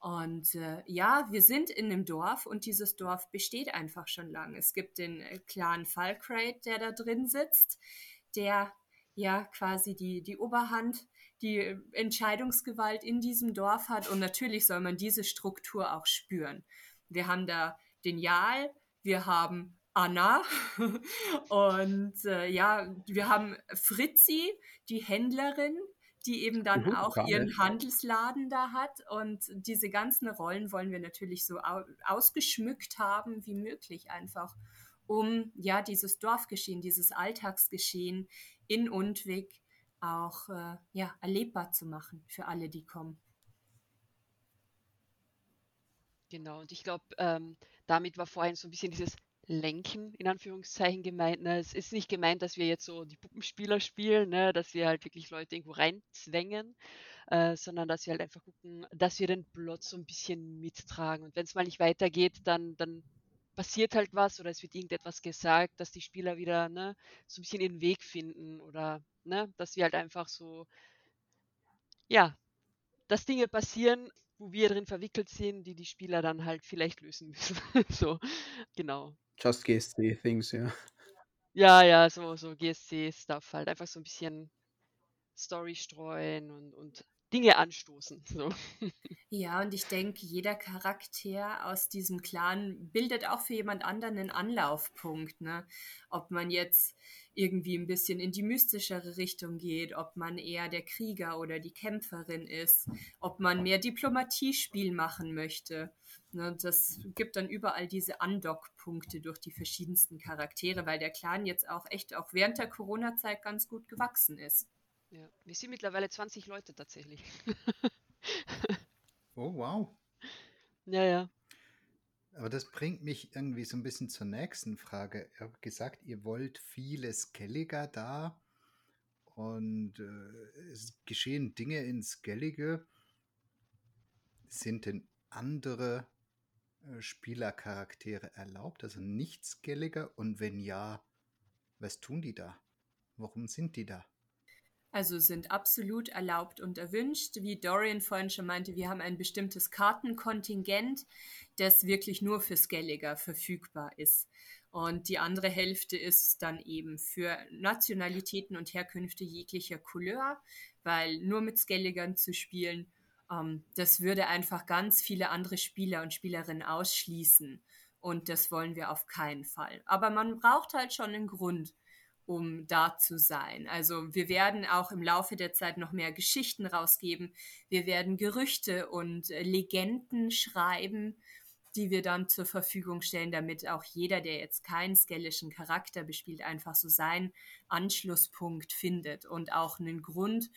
Und äh, ja, wir sind in einem Dorf und dieses Dorf besteht einfach schon lange. Es gibt den äh, Clan Falkrate, der da drin sitzt, der ja quasi die, die Oberhand, die Entscheidungsgewalt in diesem Dorf hat. Und natürlich soll man diese Struktur auch spüren. Wir haben da den Jal, wir haben Anna und äh, ja, wir haben Fritzi, die Händlerin, die eben dann mhm, auch ihren Handelsladen da hat. Und diese ganzen Rollen wollen wir natürlich so ausgeschmückt haben wie möglich einfach, um ja dieses Dorfgeschehen, dieses Alltagsgeschehen in Undwig auch äh, ja, erlebbar zu machen für alle, die kommen. Genau, und ich glaube, ähm, damit war vorhin so ein bisschen dieses lenken, in Anführungszeichen gemeint. Ne? Es ist nicht gemeint, dass wir jetzt so die Puppenspieler spielen, ne? dass wir halt wirklich Leute irgendwo reinzwängen, äh, sondern dass wir halt einfach gucken, dass wir den Plot so ein bisschen mittragen. Und wenn es mal nicht weitergeht, dann, dann passiert halt was oder es wird irgendetwas gesagt, dass die Spieler wieder ne, so ein bisschen ihren Weg finden oder ne, dass wir halt einfach so, ja, dass Dinge passieren, wo wir drin verwickelt sind, die die Spieler dann halt vielleicht lösen müssen. so, genau. Just GSC-Things, ja. Ja, ja, so, so GSC-Stuff halt. Einfach so ein bisschen Story streuen und, und Dinge anstoßen. So. Ja, und ich denke, jeder Charakter aus diesem Clan bildet auch für jemand anderen einen Anlaufpunkt. Ne? Ob man jetzt irgendwie ein bisschen in die mystischere Richtung geht, ob man eher der Krieger oder die Kämpferin ist, ob man mehr Diplomatiespiel machen möchte. Ne? Das gibt dann überall diese Andockpunkte durch die verschiedensten Charaktere, weil der Clan jetzt auch echt auch während der Corona-Zeit ganz gut gewachsen ist. Ja, wir sind mittlerweile 20 Leute tatsächlich. oh, wow. Ja, ja. Aber das bringt mich irgendwie so ein bisschen zur nächsten Frage. Ihr habt gesagt, ihr wollt viele Skelliger da und äh, es geschehen Dinge in Skellige. Sind denn andere äh, Spielercharaktere erlaubt, also nicht Skelliger? Und wenn ja, was tun die da? Warum sind die da? Also sind absolut erlaubt und erwünscht. Wie Dorian vorhin schon meinte, wir haben ein bestimmtes Kartenkontingent, das wirklich nur für Skelliger verfügbar ist. Und die andere Hälfte ist dann eben für Nationalitäten und Herkünfte jeglicher Couleur, weil nur mit Skelligern zu spielen, ähm, das würde einfach ganz viele andere Spieler und Spielerinnen ausschließen. Und das wollen wir auf keinen Fall. Aber man braucht halt schon einen Grund, um da zu sein. Also wir werden auch im Laufe der Zeit noch mehr Geschichten rausgeben. Wir werden Gerüchte und äh, Legenden schreiben die wir dann zur Verfügung stellen, damit auch jeder, der jetzt keinen skellischen Charakter bespielt, einfach so seinen Anschlusspunkt findet und auch einen Grund,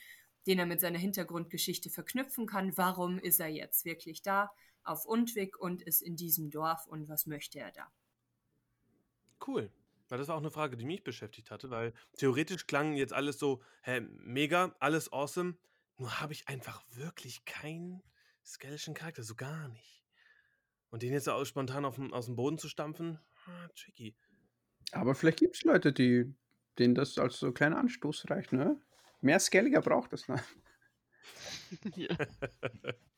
den er mit seiner Hintergrundgeschichte verknüpfen kann. Warum ist er jetzt wirklich da auf Undwig und ist in diesem Dorf und was möchte er da? Cool. Weil das war auch eine Frage, die mich beschäftigt hatte, weil theoretisch klang jetzt alles so, hä, mega, alles awesome. Nur habe ich einfach wirklich keinen skellischen Charakter, so gar nicht. Und den jetzt auch spontan auf, aus dem Boden zu stampfen, ah, tricky. Aber vielleicht gibt es Leute, die, denen das als so kleiner Anstoß reicht, ne? Mehr Skelliger braucht es, ne? ja.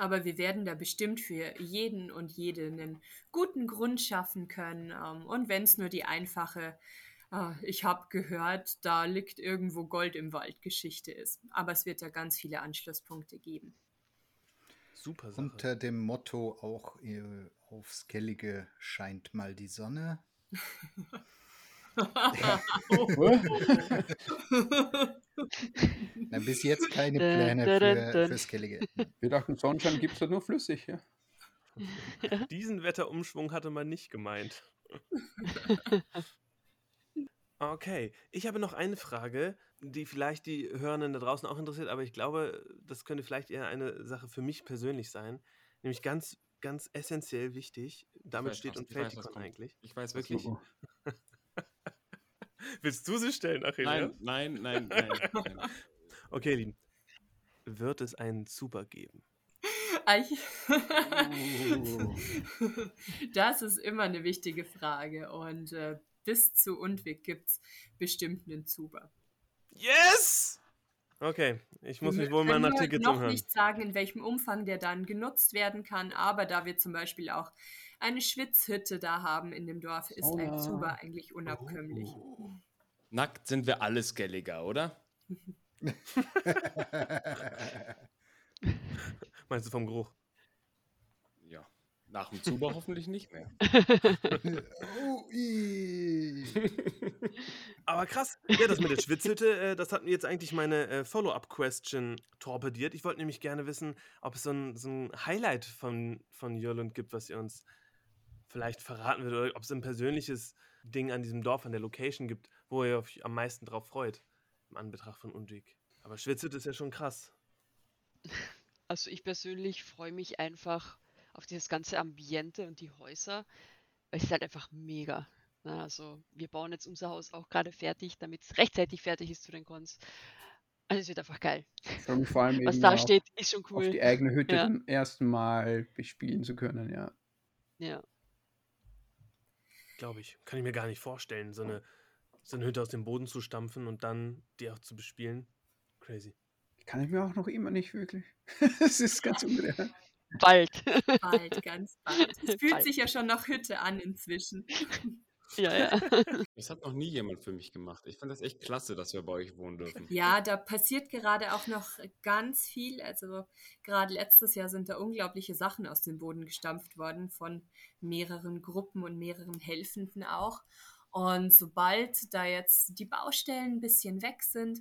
Aber wir werden da bestimmt für jeden und jede einen guten Grund schaffen können. Ähm, und wenn es nur die einfache, äh, ich habe gehört, da liegt irgendwo Gold im Wald Geschichte ist. Aber es wird da ganz viele Anschlusspunkte geben. Super Sache. Unter dem Motto auch äh, auf Skellige scheint mal die Sonne. Na, bis jetzt keine Pläne für, für Skellige. Wir dachten, Sonnenschein gibt es ja nur flüssig. Ja? Diesen Wetterumschwung hatte man nicht gemeint. Okay, ich habe noch eine Frage, die vielleicht die Hörenden da draußen auch interessiert, aber ich glaube, das könnte vielleicht eher eine Sache für mich persönlich sein. Nämlich ganz, ganz essentiell wichtig. Damit weiß, steht und fällt die Con eigentlich. Ich weiß wirklich. Willst du sie stellen, Achille? Nein, nein, nein, nein, nein. Okay, Lieben. Wird es einen Zuber geben? Das ist immer eine wichtige Frage und äh, bis zu Undwig gibt es bestimmt einen Zuber. Yes! Okay, ich muss mich wohl mal nach Tickets noch umhören. nicht sagen, in welchem Umfang der dann genutzt werden kann, aber da wir zum Beispiel auch eine Schwitzhütte da haben in dem Dorf, ist oh, ein Zuber eigentlich unabkömmlich. Oh. Nackt sind wir alle Skelliger, oder? Meinst du vom Geruch? Nach dem Zuber hoffentlich nicht mehr. Aber krass. Ja, das mit der Schwitzhütte, äh, das hat mir jetzt eigentlich meine äh, Follow-up-Question torpediert. Ich wollte nämlich gerne wissen, ob es so ein, so ein Highlight von, von Jörlund gibt, was ihr uns vielleicht verraten oder ob es ein persönliches Ding an diesem Dorf, an der Location gibt, wo ihr euch am meisten drauf freut, im Anbetracht von Undwig. Aber Schwitzhütte ist ja schon krass. Also ich persönlich freue mich einfach auf dieses ganze Ambiente und die Häuser, weil es ist halt einfach mega. Na, also wir bauen jetzt unser Haus auch gerade fertig, damit es rechtzeitig fertig ist zu den Cons. Also es wird einfach geil. vor allem Was da steht, ist schon cool. Auf die eigene Hütte ja. zum ersten Mal bespielen zu können, ja. Ja. Glaube ich. Kann ich mir gar nicht vorstellen, so eine, so eine Hütte aus dem Boden zu stampfen und dann die auch zu bespielen. Crazy. Kann ich mir auch noch immer nicht wirklich. Es ist ganz unreal. Bald. Bald, ganz bald. Es fühlt bald. sich ja schon nach Hütte an inzwischen. Ja, ja. Das hat noch nie jemand für mich gemacht. Ich fand das echt klasse, dass wir bei euch wohnen dürfen. Ja, da passiert gerade auch noch ganz viel. Also gerade letztes Jahr sind da unglaubliche Sachen aus dem Boden gestampft worden von mehreren Gruppen und mehreren Helfenden auch. Und sobald da jetzt die Baustellen ein bisschen weg sind,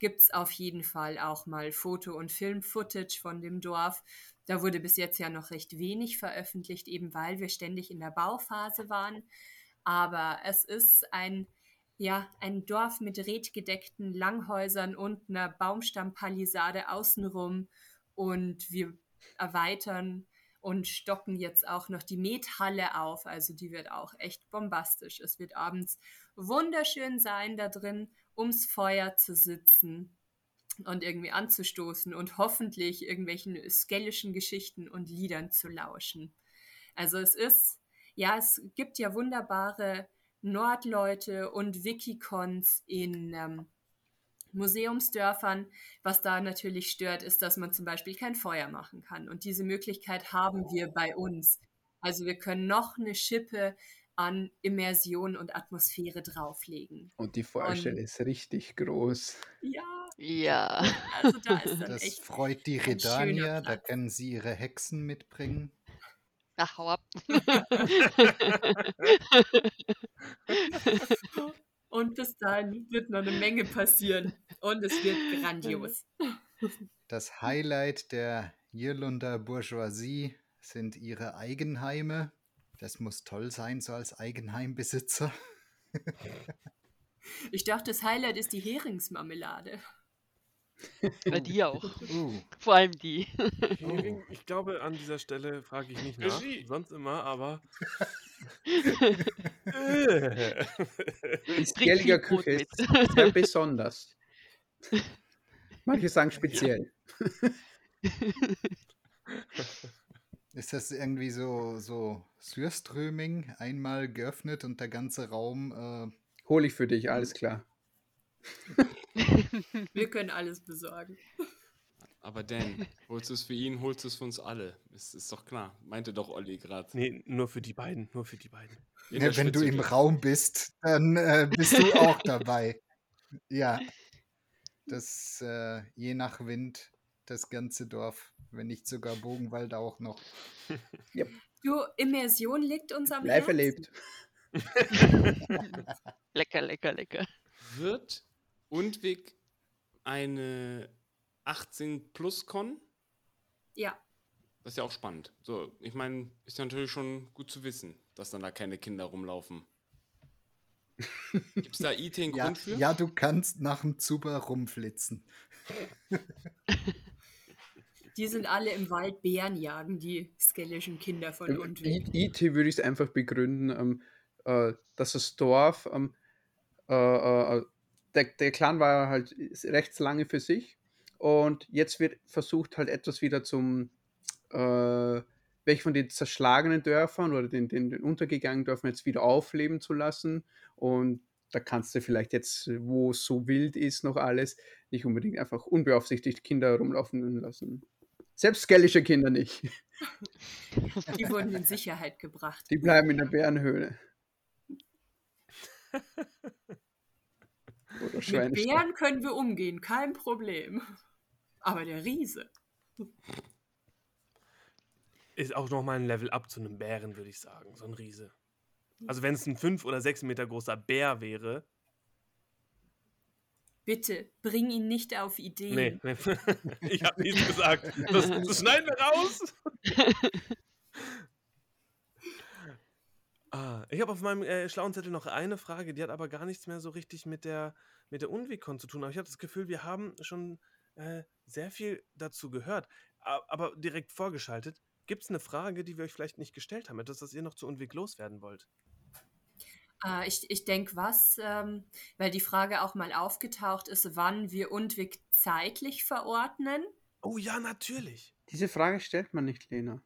gibt es auf jeden Fall auch mal Foto- und Film-Footage von dem Dorf. Da wurde bis jetzt ja noch recht wenig veröffentlicht, eben weil wir ständig in der Bauphase waren. Aber es ist ein, ja, ein Dorf mit redgedeckten Langhäusern und einer Baumstammpalisade außenrum. Und wir erweitern und stocken jetzt auch noch die Methalle auf. Also die wird auch echt bombastisch. Es wird abends wunderschön sein, da drin ums Feuer zu sitzen und irgendwie anzustoßen und hoffentlich irgendwelchen skellischen Geschichten und Liedern zu lauschen. Also es ist, ja, es gibt ja wunderbare Nordleute und Wikicons in, ähm, Museumsdörfern. Was da natürlich stört, ist, dass man zum Beispiel kein Feuer machen kann. Und diese Möglichkeit haben wir bei uns. Also wir können noch eine Schippe an Immersion und Atmosphäre drauflegen. Und die Feuerstelle ist richtig groß. Ja. Ja. Also da ist dann Das echt freut die Redania, da können sie ihre Hexen mitbringen. Ach, hau ab. Und bis dahin wird noch eine Menge passieren. Und es wird grandios. Das Highlight der Irlunder Bourgeoisie sind ihre Eigenheime. Das muss toll sein, so als Eigenheimbesitzer. Ich dachte, das Highlight ist die Heringsmarmelade. Bei dir auch. Uh, Vor allem die. Hering, ich glaube, an dieser Stelle frage ich nicht nach. Regie. Sonst immer, aber. Brot Küche ist sehr besonders. Manche sagen speziell. ist das irgendwie so, so Sürströming, einmal geöffnet und der ganze Raum äh, Hol ich für dich, alles klar. Wir können alles besorgen. Aber Dan, holst du es für ihn, holst du es für uns alle. Das ist doch klar. Meinte doch Olli gerade. nee, nur für die beiden. Nur für die beiden. Ja, wenn du im. Raum bist, dann äh, bist du auch dabei. Ja. Das äh, je nach Wind das ganze Dorf, wenn nicht sogar Bogenwald auch noch. Du, Immersion liegt uns am Live erlebt. Lecker, lecker, lecker. Wird Undwig eine 18 plus Con? Ja, Das ist ja auch spannend. So, ich meine, ist ja natürlich schon gut zu wissen, dass dann da keine Kinder rumlaufen. Gibt es da IT einen Ja, Grund für? ja, du kannst nach dem Zuber rumflitzen. die sind alle im Wald Bären jagen, die skellischen Kinder von Undwig. I- IT würde ich es einfach begründen, ähm, äh, dass das Dorf, ähm, äh, äh, der, der Clan war halt recht lange für sich und jetzt wird versucht halt etwas wieder zum, äh, welche von den zerschlagenen Dörfern oder den, den, den untergegangenen Dörfern jetzt wieder aufleben zu lassen und da kannst du vielleicht jetzt, wo es so wild ist, noch alles, nicht unbedingt einfach unbeaufsichtigt Kinder rumlaufen lassen. Selbst skellische Kinder nicht. Die wurden in Sicherheit gebracht. Die bleiben in der Bärenhöhle. Mit. Bären können wir umgehen, kein Problem. Aber der Riese. Ist auch nochmal ein Level up zu einem Bären, würde ich sagen. So ein Riese. Also, wenn es ein 5 oder 6 Meter großer Bär wäre. Bitte, bring ihn nicht auf Ideen. Nee, nee. ich habe nichts gesagt. Das, das schneiden wir raus. ah, ich habe auf meinem äh, schlauen Zettel noch eine Frage, die hat aber gar nichts mehr so richtig mit der, mit der Unwegkon zu tun. Aber ich habe das Gefühl, wir haben schon äh, sehr viel dazu gehört. A- Aber direkt vorgeschaltet, gibt es eine Frage, die wir euch vielleicht nicht gestellt haben? Etwas, das ihr noch zu Unweg loswerden wollt? Äh, ich ich denke, was, ähm, weil die Frage auch mal aufgetaucht ist, wann wir Undwig zeitlich verordnen. Oh ja, natürlich. Diese Frage stellt man nicht, Lena.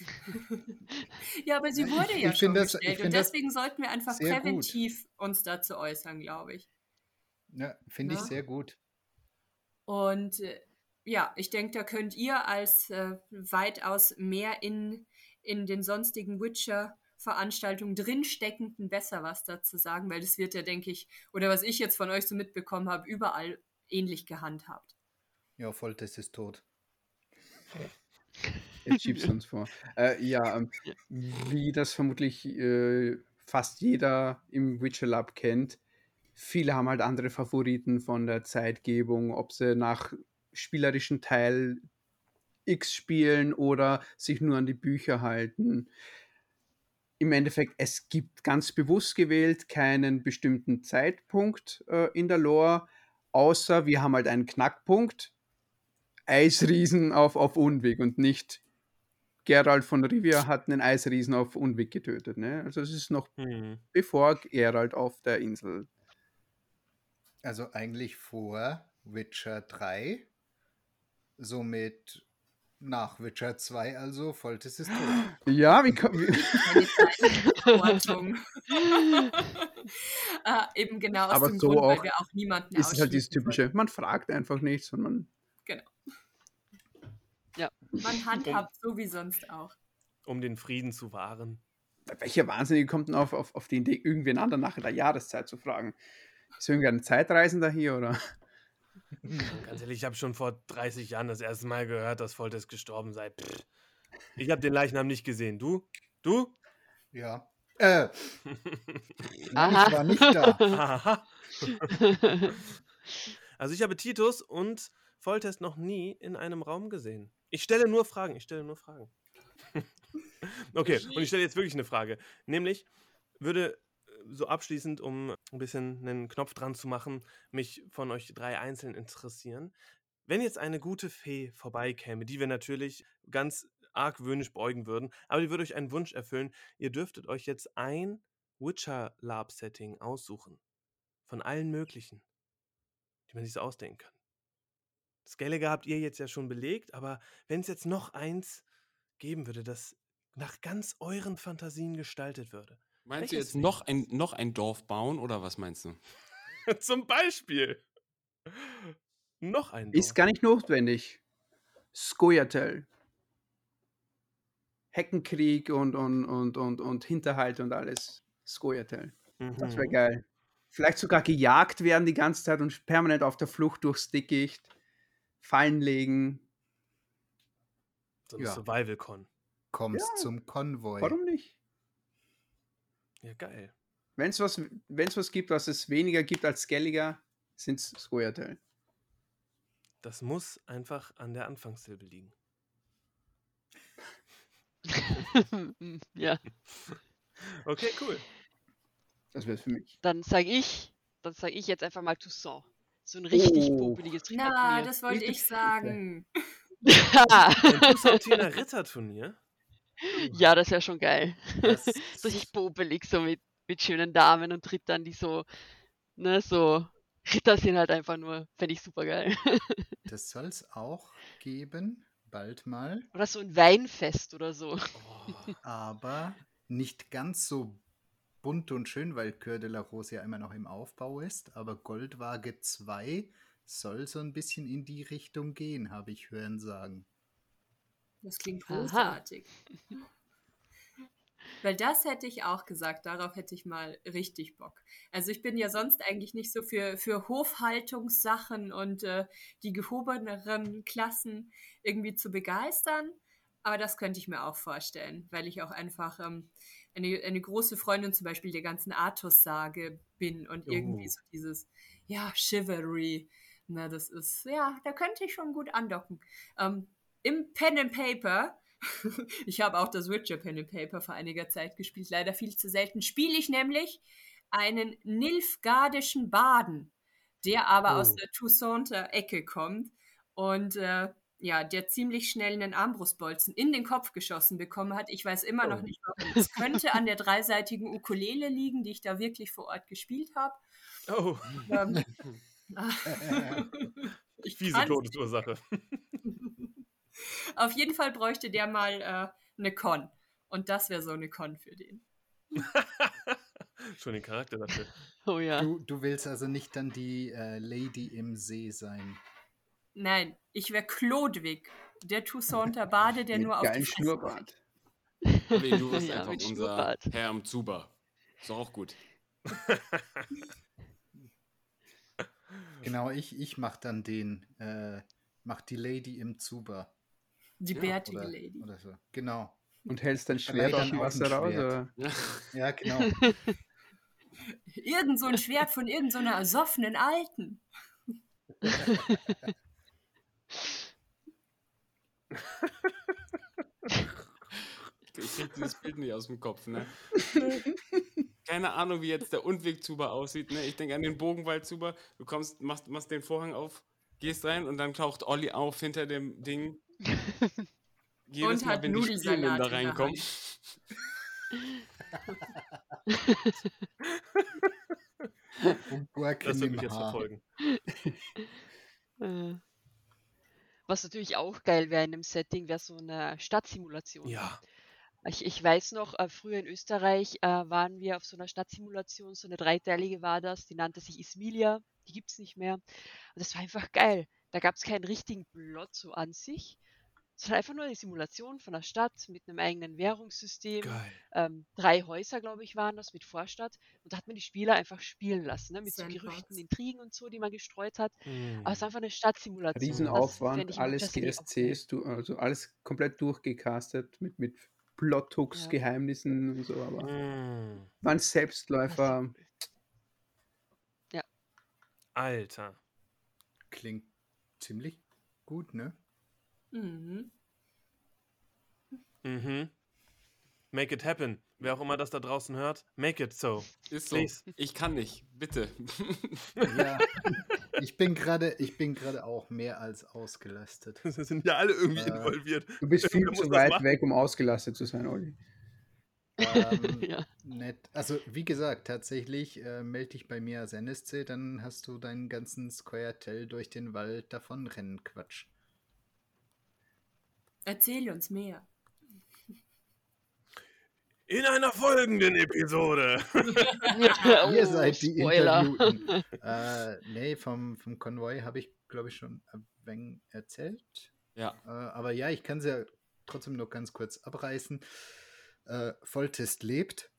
Ja, aber sie wurde ich- ja ich schon das- gestellt. Und deswegen sollten wir einfach sehr gut. präventiv uns dazu äußern, glaube ich. Ja, finde ich Ja. sehr gut. Und äh, ja, ich denke, da könnt ihr als äh, weitaus mehr in, in den sonstigen Witcher-Veranstaltungen drinsteckenden besser was dazu sagen, weil das wird ja, denke ich, oder was ich jetzt von euch so mitbekommen habe, überall ähnlich gehandhabt. Ja, Foltest ist tot. Jetzt schiebst du uns vor. Äh, ja, ähm, wie das vermutlich äh, fast jeder im Witcher Lab kennt, viele haben halt andere Favoriten von der Zeitgebung, ob sie nach spielerischen Teil X spielen oder sich nur an die Bücher halten. Im Endeffekt, es gibt ganz bewusst gewählt keinen bestimmten Zeitpunkt äh, in der Lore, außer wir haben halt einen Knackpunkt. Eisriesen auf, auf Unweg und nicht Gerald von Rivia hat einen Eisriesen auf Unweg getötet. Ne? Also es ist noch Hm. bevor Gerald auf der Insel. Also eigentlich vor Witcher 3, somit nach Witcher 2, also Foltest ist tot. Ja, wie, ko- wie Eine Zeitverordnung. Ah, eben genau aus Aber dem so Grund, weil auch wir auch niemanden ist halt dieses typische, man fragt einfach nichts und man. Man handhabt so wie sonst auch. Um den Frieden zu wahren. Welcher Wahnsinnige kommt denn auf, auf, auf die Idee, irgendwen anderen nach der Jahreszeit zu fragen? Ist irgendein Zeitreisender hier oder? Ganz ehrlich, ich habe schon vor 30 Jahren das erste Mal gehört, dass Foltest gestorben sei. Pff. Ich habe den Leichnam nicht gesehen. Du? Du? Ja. Äh, nein, Aha. ich war nicht da. Aha. Also ich habe Titus und Volltest noch nie in einem Raum gesehen. Ich stelle nur Fragen, ich stelle nur Fragen. okay, und ich stelle jetzt wirklich eine Frage. Nämlich, würde äh, so abschließend, um ein bisschen einen Knopf dran zu machen, mich von euch drei einzeln interessieren. Wenn jetzt eine gute Fee vorbeikäme, die wir natürlich ganz argwöhnisch beugen würden, aber die würde euch einen Wunsch erfüllen, ihr dürftet euch jetzt ein Witcher Lab Setting aussuchen. Von allen möglichen, die man sich so ausdenken kann. Skellige habt ihr jetzt ja schon belegt, aber wenn es jetzt noch eins geben würde, das nach ganz euren Fantasien gestaltet würde. Meinst du jetzt noch ein, noch ein Dorf bauen oder was meinst du? Zum Beispiel. Noch ein Ist Dorf. gar nicht notwendig. Skoyatel. Heckenkrieg und, und, und, und, und Hinterhalt und alles. Skoyatel. Das wäre Mhm. geil. Vielleicht sogar gejagt werden die ganze Zeit und permanent auf der Flucht durchs Dickicht. Fallen legen. So eine Ja. Survival-Con. Kommst Ja. zum Konvoi. Warum nicht? Ja, geil. Wenn es was, wenn's was gibt, was es weniger gibt als Skelliger, sind es Skoyatel. Das muss einfach an der Anfangssilbe liegen. ja, Okay, cool. Das wäre für mich. dann sage ich, dann sage ich jetzt einfach mal Toussaint. So ein richtig Oh. popeliges Na, Ritterturnier. das wollte ich sagen. Ein Tussantiner Ritterturnier? ja, das wäre schon geil. Das, so richtig popelig, so mit, mit schönen Damen und Rittern, die so, ne, so, Ritter sind halt einfach nur, fände ich super geil. das soll es auch geben, bald mal, Oder so ein Weinfest oder so. Oh, aber nicht ganz so bunt und schön, weil Coeur de la Rose ja immer noch im Aufbau ist. Aber Goldwaage 2 soll so ein bisschen in die Richtung gehen, habe ich hören sagen. Das klingt großartig. Weil das hätte ich auch gesagt, darauf hätte ich mal richtig Bock. Also ich bin ja sonst eigentlich nicht so für, für Hofhaltungssachen und äh, die gehobeneren Klassen irgendwie zu begeistern. Aber das könnte ich mir auch vorstellen, weil ich auch einfach ähm, eine, eine große Freundin zum Beispiel der ganzen Artus-Sage bin und irgendwie Oh. so dieses, ja, Chivalry. Na, das ist, ja, da könnte ich schon gut andocken. Ähm, Im Pen and Paper, ich habe auch das Witcher Pen and Paper vor einiger Zeit gespielt, leider viel zu selten, spiele ich nämlich einen Nilfgaardischen Baden, der aber aus Oh. der Toussainter Ecke kommt und äh, ja, der ziemlich schnell einen Armbrustbolzen in den Kopf geschossen bekommen hat. Ich weiß immer noch Oh. nicht warum. Es könnte an der dreiseitigen Ukulele liegen, die ich da wirklich vor Ort gespielt habe. oh. Ähm, ich fiese Todesursache. Auf jeden Fall bräuchte der mal äh, eine Con. Und das wäre so eine Con für den. Schon den Charakter dafür. Oh ja. Du, du willst also nicht dann die äh, Lady im See sein. Nein, ich wäre Klodwig, der Toussainter Bade, der Mit nur auf die Schnurrbart. Nee, du wirst Ja, einfach unser Schnurrbart. Herr am Zuber. Ist doch auch gut. Genau, ich, ich mach dann den, äh, mach die Lady im Zuber. Die Ja, bärtige Oder, Lady. oder so. Genau. Und hältst dein Schwert aus dann dem Wasser raus? Ja, genau. Irgend so ein Schwert von irgendeiner so ersoffenen Alten. Ich krieg dieses Bild nicht aus dem Kopf, ne? Keine Ahnung, wie jetzt der Unwegzuber aussieht, ne? Ich denke an den Bogenwaldzuber. Du kommst, machst, machst den Vorhang auf, gehst rein und dann taucht Olli auf hinter dem Ding. Jedes Und Mal, hat wenn die Spielenden da reinkommen. Und Gurken Das wird mich jetzt verfolgen. Was natürlich auch geil wäre in dem Setting, wäre so eine Stadtsimulation. Ja. Ich, ich weiß noch, äh, früher in Österreich äh, waren wir auf so einer Stadtsimulation, so eine dreiteilige war das, die nannte sich Ismilia, die gibt es nicht mehr. Und das war einfach geil. Da gab es keinen richtigen Plot so an sich, es war einfach nur eine Simulation von der Stadt mit einem eigenen Währungssystem. Ähm, drei Häuser, glaube ich, waren das mit Vorstadt. Und da hat man die Spieler einfach spielen lassen, ne? mit so Gerüchten, Intrigen und so, die man gestreut hat. Mhm. Aber es war einfach eine Stadtsimulation. Riesenaufwand, alles GSCs, du, also alles komplett durchgecastet mit, mit Plot-Hooks, ja. Geheimnissen und so. Aber mhm. waren Selbstläufer. Ja. Alter. Klingt ziemlich gut, ne? Mhm. Mhm. Make it happen. Wer auch immer das da draußen hört, make it so. Ist so. Please. Ich kann nicht, bitte. Ja, ich bin gerade, ich bin gerade auch mehr als ausgelastet. Wir sind ja alle irgendwie äh, involviert. Du bist viel zu weit weg, um ausgelastet zu sein, Olli. Ähm, ja. Nett. Also wie gesagt, tatsächlich äh, melde dich bei mir als NSC, dann hast du deinen ganzen Square Tell durch den Wald davonrennen Quatsch. Erzähl uns mehr. In einer folgenden Episode. oh, Ihr seid die Spoiler. Interviewten. äh, nee, vom, vom Konvoi habe ich, glaube ich, schon ein wenig erzählt. Ja. Äh, aber ja, ich kann es ja trotzdem noch ganz kurz abreißen. Äh, Volltest lebt.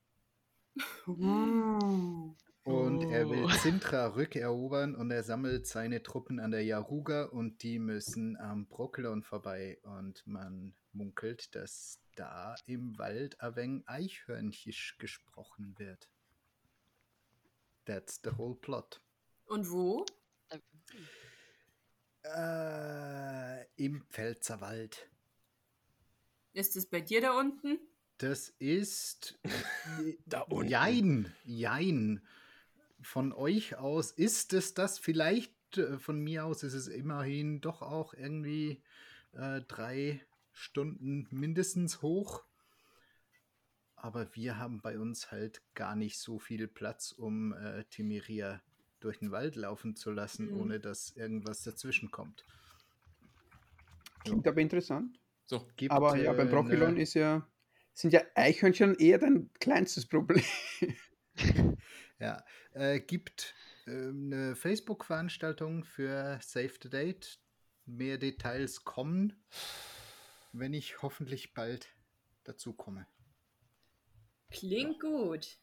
Uh. Und er will Sintra rückerobern und er sammelt seine Truppen an der Yaruga und die müssen am Brocklon vorbei. Und man munkelt, dass da im Wald wenig Eichhörnchisch gesprochen wird. That's the whole plot. Und wo? Äh, Im Pfälzerwald. Ist es bei dir da unten? Das ist. da unten. Jein, jein von euch aus ist es das vielleicht, äh, von mir aus ist es immerhin doch auch irgendwie äh, drei Stunden mindestens hoch. Aber wir haben bei uns halt gar nicht so viel Platz, um äh, Timiria durch den Wald laufen zu lassen, mhm. ohne dass irgendwas dazwischen kommt. Klingt aber interessant. So, gibt, aber ja, beim Broccolon ist ja, sind ja Eichhörnchen eher dein kleinstes Problem. Ja, äh, gibt äh, eine Facebook-Veranstaltung für Save the Date. Mehr Details kommen, wenn ich hoffentlich bald dazu komme. Klingt ja. gut.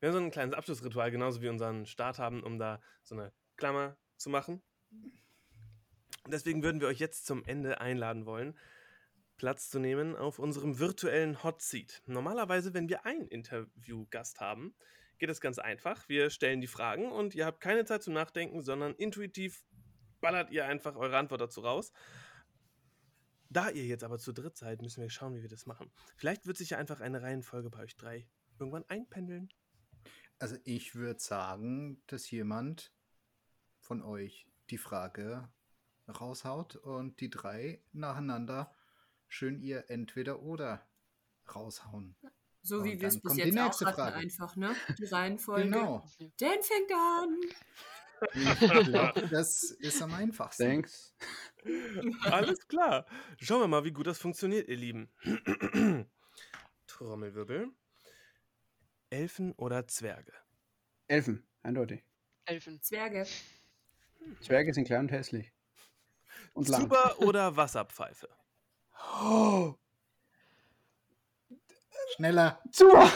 Wir haben so ein kleines Abschlussritual, genauso wie unseren Start haben, um da so eine Klammer zu machen. Deswegen würden wir euch jetzt zum Ende einladen wollen, Platz zu nehmen auf unserem virtuellen Hot Seat. Normalerweise, wenn wir einen Interviewgast haben, geht es ganz einfach. Wir stellen die Fragen und ihr habt keine Zeit zum Nachdenken, sondern intuitiv ballert ihr einfach eure Antwort dazu raus. Da ihr jetzt aber zu dritt seid, müssen wir schauen, wie wir das machen. Vielleicht wird sich ja einfach eine Reihenfolge bei euch drei irgendwann einpendeln. Also ich würde sagen, dass jemand von euch die Frage raushaut und die drei nacheinander schön ihr entweder oder raushauen. So wie wir es bis jetzt auch hatten, Frage. einfach, ne? Die Reihenfolge. Genau. Dan fängt an. Ich das ist am einfachsten. Thanks. Alles klar. Schauen wir mal, wie gut das funktioniert, ihr Lieben. Trommelwirbel. Elfen oder Zwerge? Elfen, eindeutig. Elfen. Zwerge. Zwerge sind klein und hässlich. Und lang. Zuber oder Wasserpfeife? Oh. Schneller. Zuba.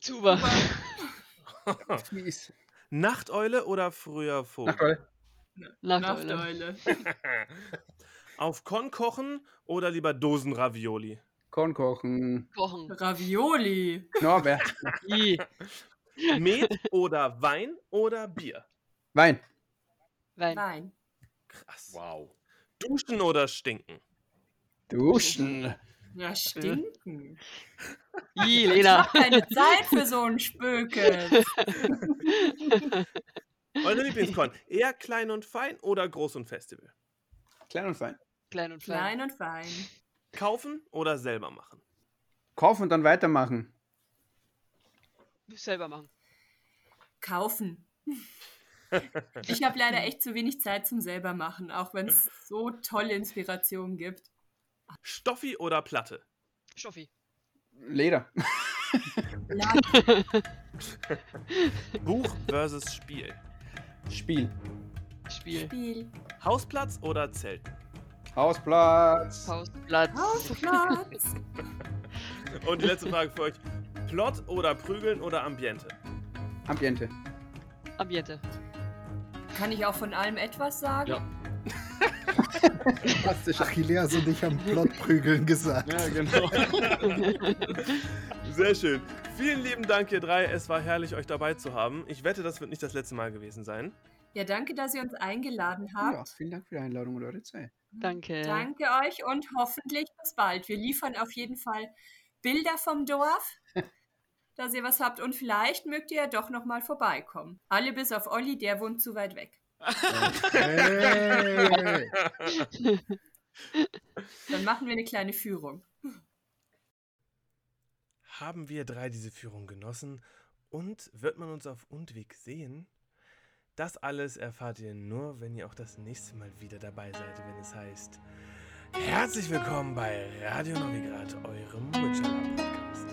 Zuba. Fies. Nachteule oder früher Vogel? Nachteule. Nachteule. Auf Korn kochen oder lieber Dosen Ravioli? Korn kochen. Kochen. Ravioli. Norbert. Met oder Wein oder Bier? Wein. Wein. Wein. Krass. Wow. Duschen oder stinken? Duschen. Ja, stinken. I, Lena. Ich hab keine Zeit für so einen Spöke. Eure Lieblingskorn, eher klein und fein oder groß und Festival? Klein und fein. Klein und fein. Klein und fein. Kaufen oder selber machen? Kaufen und dann weitermachen. Selber machen. Kaufen. Ich habe leider echt zu wenig Zeit zum selber machen, auch wenn es so tolle Inspirationen gibt. Stoffi oder Platte? Stoffi. Leder. Buch versus Spiel. Spiel. Spiel. Spiel. Hausplatz oder Zelten? Hausplatz. Hausplatz. Hausplatz. Und die letzte Frage für euch. Plot oder Prügeln oder Ambiente? Ambiente. Ambiente. Kann ich auch von allem etwas sagen? Ja. Fantastisch. Achilleas und ich haben Plotprügeln gesagt. Ja, genau. Sehr schön. Vielen lieben Dank, ihr drei. Es war herrlich, euch dabei zu haben. Ich wette, das wird nicht das letzte Mal gewesen sein. Ja, danke, dass ihr uns eingeladen Ja, habt. vielen Dank für die Einladung und eure Zeit. Danke. Danke euch und hoffentlich bis bald. Wir liefern auf jeden Fall Bilder vom Dorf, dass ihr was habt und vielleicht mögt ihr ja doch noch mal vorbeikommen. Alle bis auf Olli, der wohnt zu weit weg. Dann machen wir eine kleine Führung. Haben wir drei diese Führung genossen und wird man uns auf Undweg sehen? Das alles erfahrt ihr nur, wenn ihr auch das nächste Mal wieder dabei seid, wenn es heißt Herzlich willkommen bei Radio Novigrad, eurem Witcher Podcast.